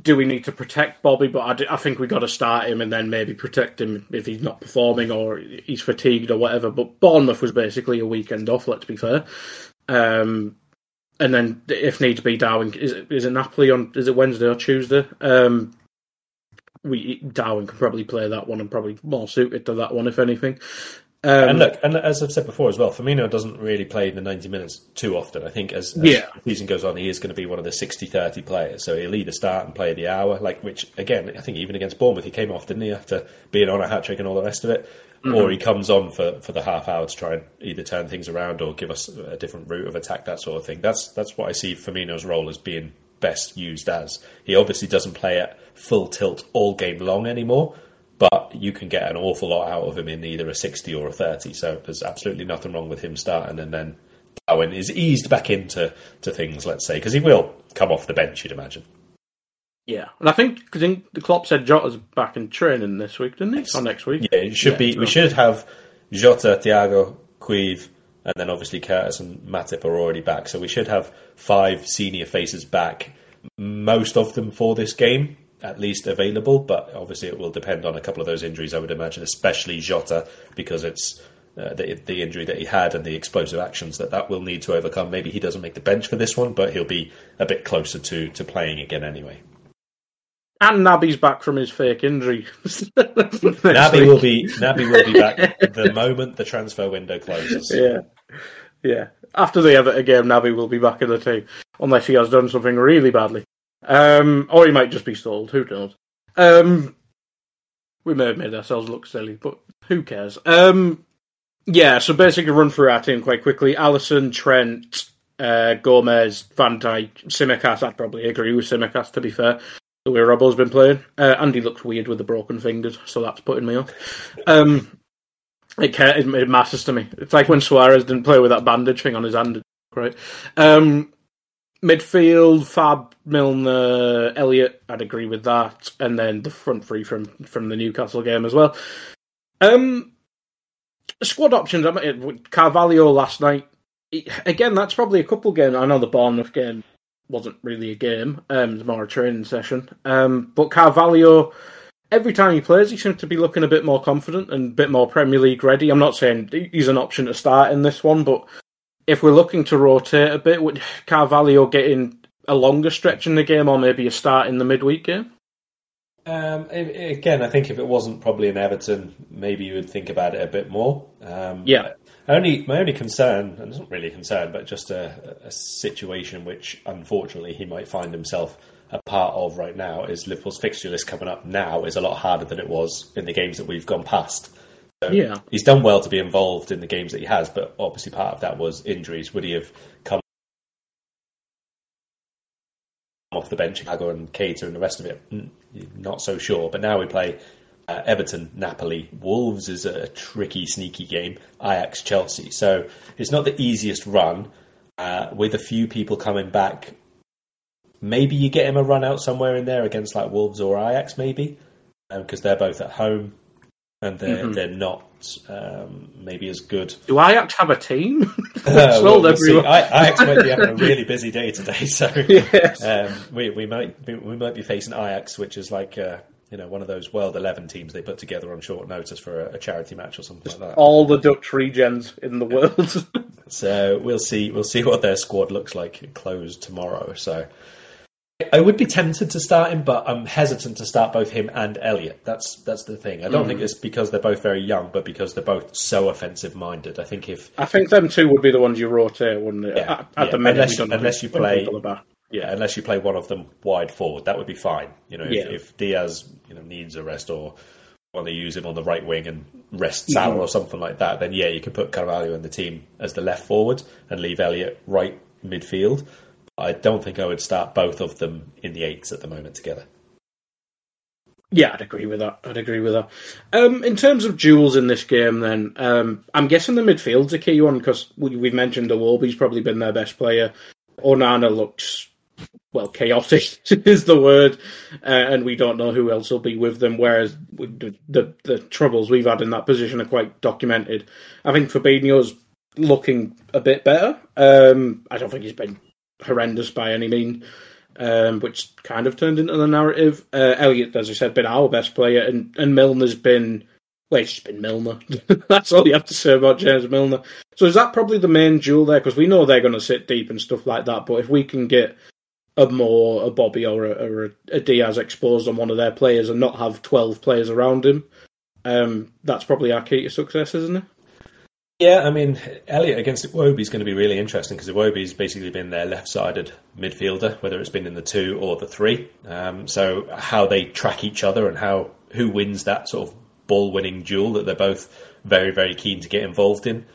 S2: do we need to protect Bobby? But I, do, I think we got to start him and then maybe protect him if he's not performing or he's fatigued or whatever. But Bournemouth was basically a weekend off. Let's be fair. Um, and then if needs be, Darwin is it, is it Napoli on? Is it Wednesday or Tuesday? Um, we Darwin can probably play that one and probably more suited to that one if anything.
S3: Um, and look, and as I've said before as well, Firmino doesn't really play the 90 minutes too often. I think as, as
S2: yeah.
S3: the season goes on, he is going to be one of the 60-30 players. So he'll either start and play the hour, like which again, I think even against Bournemouth, he came off, didn't he, after being on a hat trick and all the rest of it, mm-hmm. or he comes on for, for the half hour to try and either turn things around or give us a different route of attack, that sort of thing. That's that's what I see Firmino's role as being best used as. He obviously doesn't play at full tilt all game long anymore but you can get an awful lot out of him in either a 60 or a 30. So there's absolutely nothing wrong with him starting and then Darwin is eased back into to things, let's say, because he will come off the bench, you'd imagine.
S2: Yeah, and I think because the Klopp said Jota's back in training this week, didn't he? Or next week?
S3: Yeah, it should yeah, be. We should have Jota, Thiago, Caoimh, and then obviously Curtis and Matip are already back. So we should have five senior faces back, most of them for this game at least available, but obviously it will depend on a couple of those injuries, I would imagine, especially Jota, because it's uh, the, the injury that he had and the explosive actions that that will need to overcome. Maybe he doesn't make the bench for this one, but he'll be a bit closer to, to playing again anyway.
S2: And Naby's back from his fake injury.
S3: Naby will be Naby will be back the moment the transfer window closes.
S2: Yeah, yeah. After the Everton game, Naby will be back in the team, unless he has done something really badly. Um, or he might just be stalled. Who knows? Um, we may have made ourselves look silly, but who cares? Um, yeah, so basically, run through our team quite quickly. Alisson, Trent, uh, Gomez, Van Tsimikas. I'd probably agree with Tsimikas, to be fair. The way Robbo's been playing. Uh, Andy looks weird with the broken fingers, so that's putting me off. Um, it, it, matters to me. It's like when Suarez didn't play with that bandage thing on his hand, right? Um, Midfield, Fab, Milner, Elliott. I'd agree with that, and then the front three from from the Newcastle game as well. Um, squad options. Carvalho last night. Again, that's probably a couple games. I know the Bournemouth game wasn't really a game; um, it's more a training session. Um, but Carvalho, every time he plays, he seems to be looking a bit more confident and a bit more Premier League ready. I'm not saying he's an option to start in this one, but if we're looking to rotate a bit, would Carvalho getting a longer stretch in the game, or maybe a start in the midweek game?
S3: Um, again, I think if it wasn't probably in Everton, maybe you would think about it a bit more. Um,
S2: yeah.
S3: Only my only concern, and it's not really a concern, but just a, a situation which unfortunately he might find himself a part of right now is Liverpool's fixture list coming up now is a lot harder than it was in the games that we've gone past.
S2: So yeah,
S3: he's done well to be involved in the games that he has, but obviously part of that was injuries. Would he have come off the bench, Thiago and Keita and the rest of it? Not so sure. But now we play uh, Everton, Napoli, Wolves is a tricky, sneaky game. Ajax, Chelsea. So it's not the easiest run. Uh, with a few people coming back, maybe you get him a run out somewhere in there against like Wolves or Ajax, maybe because um, they're both at home and they're mm-hmm. they're not um, maybe as good.
S2: Do I Ajax have a team?
S3: uh, well, we'll see. I, Ajax might be having a really busy day today, so yes. um, we we might be, we might be facing Ajax, which is like. Uh, you know, one of those World Eleven teams they put together on short notice for a, a charity match or something Just like that.
S2: All the Dutch regens in the world.
S3: so we'll see. We'll see what their squad looks like closed tomorrow. So I would be tempted to start him, but I'm hesitant to start both him and Elliott. That's that's the thing. I don't mm. think it's because they're both very young, but because they're both so offensive minded. I think if
S2: I think them two would be the ones you rotate, wouldn't it?
S3: Yeah, at, at yeah. the minute, unless, unless you play, yeah, unless you play one of them wide forward, that would be fine. You know, if, yeah. if Diaz you know needs a rest or want to use him on the right wing and rest Salah mm. or something like that, then yeah, you can put Carvalho in the team as the left forward and leave Elliott right midfield. I don't think I would start both of them in the eights at the moment together.
S2: Yeah, I'd agree with that. I'd agree with that. Um, in terms of duels in this game, then um, I'm guessing the midfield's a key one because we, have mentioned the Iwobi's probably been their best player. Onana looks well chaotic is the word, uh, and we don't know who else will be with them. Whereas the, the, the troubles we've had in that position are quite documented. I think Fabinho's looking a bit better. Um, I don't think he's been horrendous by any mean, um, which kind of turned into the narrative. Uh, Elliott, as I said, been our best player, and, and Milner's been well, it's been Milner. That's all you have to say about James Milner. So is that probably the main jewel there? Because we know they're going to sit deep and stuff like that. But if we can get a Moore, a Bobby, or a, or a Diaz exposed on one of their players and not have twelve players around him, um, that's probably our key to success, isn't it?
S3: Yeah, I mean, Elliott against Iwobi is going to be really interesting because Iwobi's basically been their left-sided midfielder, whether it's been in the two or the three. Um, so how they track each other and how who wins that sort of ball-winning duel that they're both very, very keen to get involved in.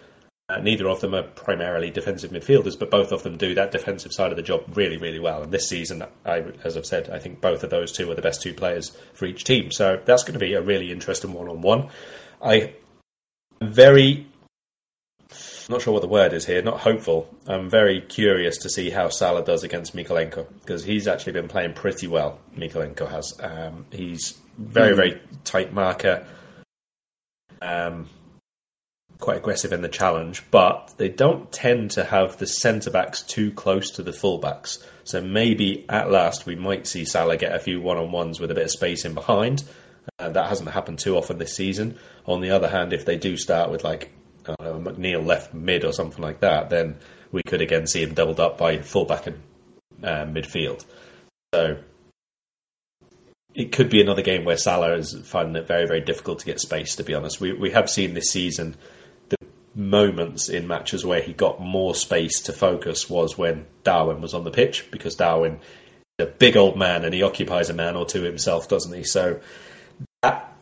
S3: Uh, neither of them are primarily defensive midfielders, but both of them do that defensive side of the job really, really well. And this season, I, as I've said, I think both of those two are the best two players for each team. So that's going to be a really interesting one-on-one. I very I'm not sure what the word is here, not hopeful. I'm very curious to see how Salah does against Mykolenko because he's actually been playing pretty well. Mykolenko has. Um, he's very, mm. very tight marker, um, quite aggressive in the challenge, but they don't tend to have the centre backs too close to the full backs. So maybe at last we might see Salah get a few one on ones with a bit of space in behind. Uh, that hasn't happened too often this season. On the other hand, if they do start with like know, McNeil left mid or something like that, then we could again see him doubled up by fullback and uh, midfield. So it could be another game where Salah is finding it very, very difficult to get space. To be honest, we we have seen this season the moments in matches where he got more space to focus was when Darwin was on the pitch because Darwin is a big old man and he occupies a man or two himself, doesn't he? So that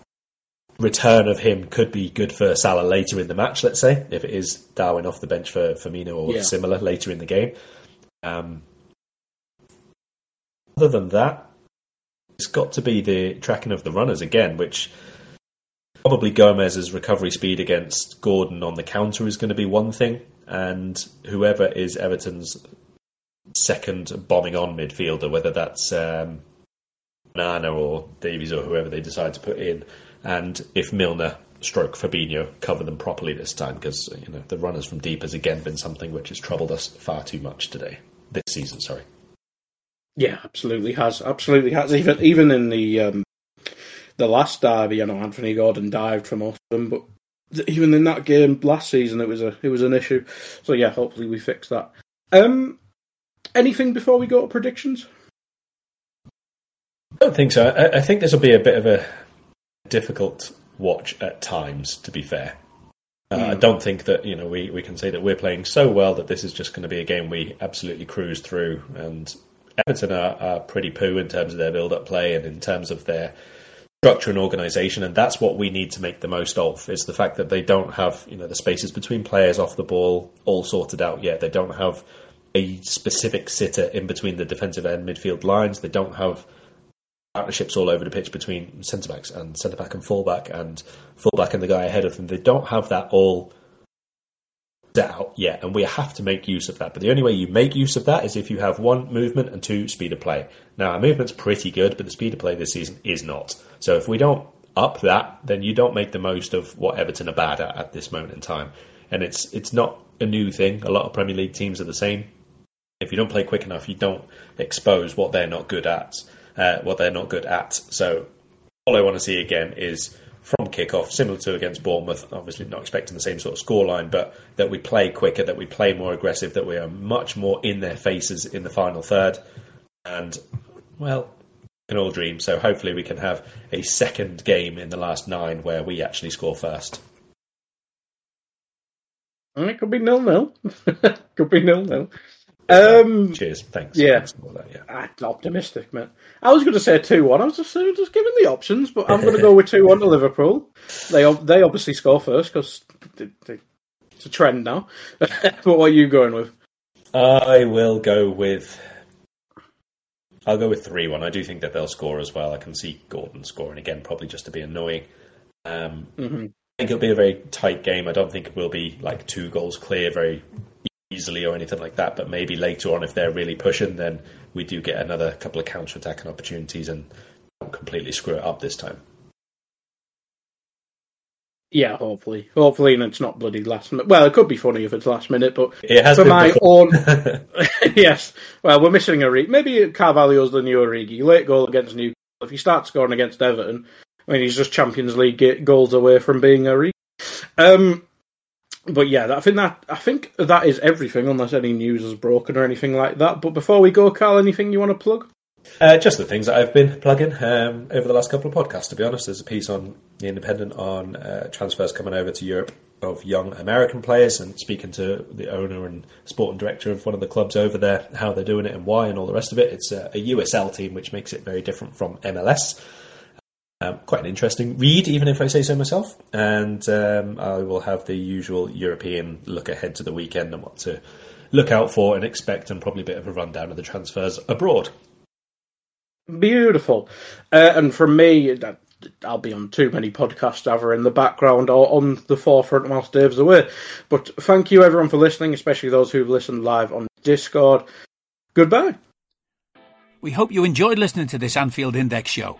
S3: return of him could be good for Salah later in the match, let's say, if it is Darwin off the bench for Firmino or yeah. similar later in the game. Um, other than that, it's got to be the tracking of the runners again, which probably Gomez's recovery speed against Gordon on the counter is going to be one thing, and whoever is Everton's second bombing on midfielder, whether that's um, Nana or Davies or whoever they decide to put in, and if Milner stroke Fabinho cover them properly this time because you know the runners from deep has again been something which has troubled us far too much today this season. Sorry.
S2: Yeah, absolutely has, absolutely has. Even even in the um, the last derby, you know, Anthony Gordon dived from off them, but even in that game last season, it was a it was an issue. So yeah, hopefully we fix that. Um, anything before we go to predictions?
S3: I don't think so. I, I think this will be a bit of a difficult watch at times. To be fair, uh, mm. I don't think that you know we, we can say that we're playing so well that this is just going to be a game we absolutely cruise through. And Everton are, are pretty poo in terms of their build-up play and in terms of their structure and organisation, and that's what we need to make the most of. Is the fact that they don't have you know the spaces between players off the ball all sorted out yet. They don't have a specific sitter in between the defensive and midfield lines. They don't have partnerships all over the pitch between centre backs and centre back and fullback and fullback and the guy ahead of them. They don't have that all set out yet, and we have to make use of that. But the only way you make use of that is if you have one movement and two speed of play. Now our movement's pretty good, but the speed of play this season is not. So if we don't up that, then you don't make the most of what Everton are bad at at this moment in time. And it's it's not a new thing. A lot of Premier League teams are the same. If you don't play quick enough, you don't expose what they're not good at. Uh, what they're not good at. So all I want to see again is from kickoff, similar to against Bournemouth. Obviously, not expecting the same sort of scoreline, but that we play quicker, that we play more aggressive, that we are much more in their faces in the final third. And well, can all dream. So hopefully, we can have a second game in the last nine where we actually score first.
S2: It could be nil nil. could be nil nil. Um,
S3: Cheers. Thanks.
S2: yeah.
S3: Thanks that, yeah.
S2: I'm optimistic, man. I was going to say two one. I was just just giving the options, but I'm going to go with two one to Liverpool. They they obviously score first because it's a trend now. but what are you going with?
S3: I will go with. I'll go with three one. I do think that they'll score as well. I can see Gordon scoring again, probably just to be annoying. Um,
S2: Mm-hmm.
S3: I think it'll be a very tight game. I don't think it will be like two goals clear very easily or anything like that. But maybe later on, if they're really pushing, then we do get another couple of counter attacking opportunities and don't completely screw it up this time.
S2: Yeah, hopefully, hopefully, and it's not bloody last minute. Well, it could be funny if it's last minute, but
S3: It has
S2: for my
S3: before.
S2: own, yes. Well, we're missing a Origi. Maybe Carvalho's the new Origi. Late goal against Newcastle. If he starts scoring against Everton, I mean, he's just Champions League goals away from being a Origi. Um, but yeah, I think that I think that is everything, unless any news is broken or anything like that. But before we go, Karl, anything you want to plug?
S3: Uh, just the things that I've been plugging um, over the last couple of podcasts. To be honest, there's a piece on the Independent on uh, transfers coming over to Europe of young American players, and speaking to the owner and sporting director of one of the clubs over there, how they're doing it and why, and all the rest of it. It's a, a USL team, which makes it very different from MLS. Um, quite an interesting read, even if I say so myself. And um, I will have the usual European look ahead to the weekend and what to look out for and expect, and probably a bit of a rundown of the transfers abroad.
S2: Beautiful. Uh, and from me, I'll be on too many podcasts either in the background or on the forefront whilst Dave's away. But thank you everyone for listening, especially those who've listened live on Discord. Goodbye.
S1: We hope you enjoyed listening to this Anfield Index show.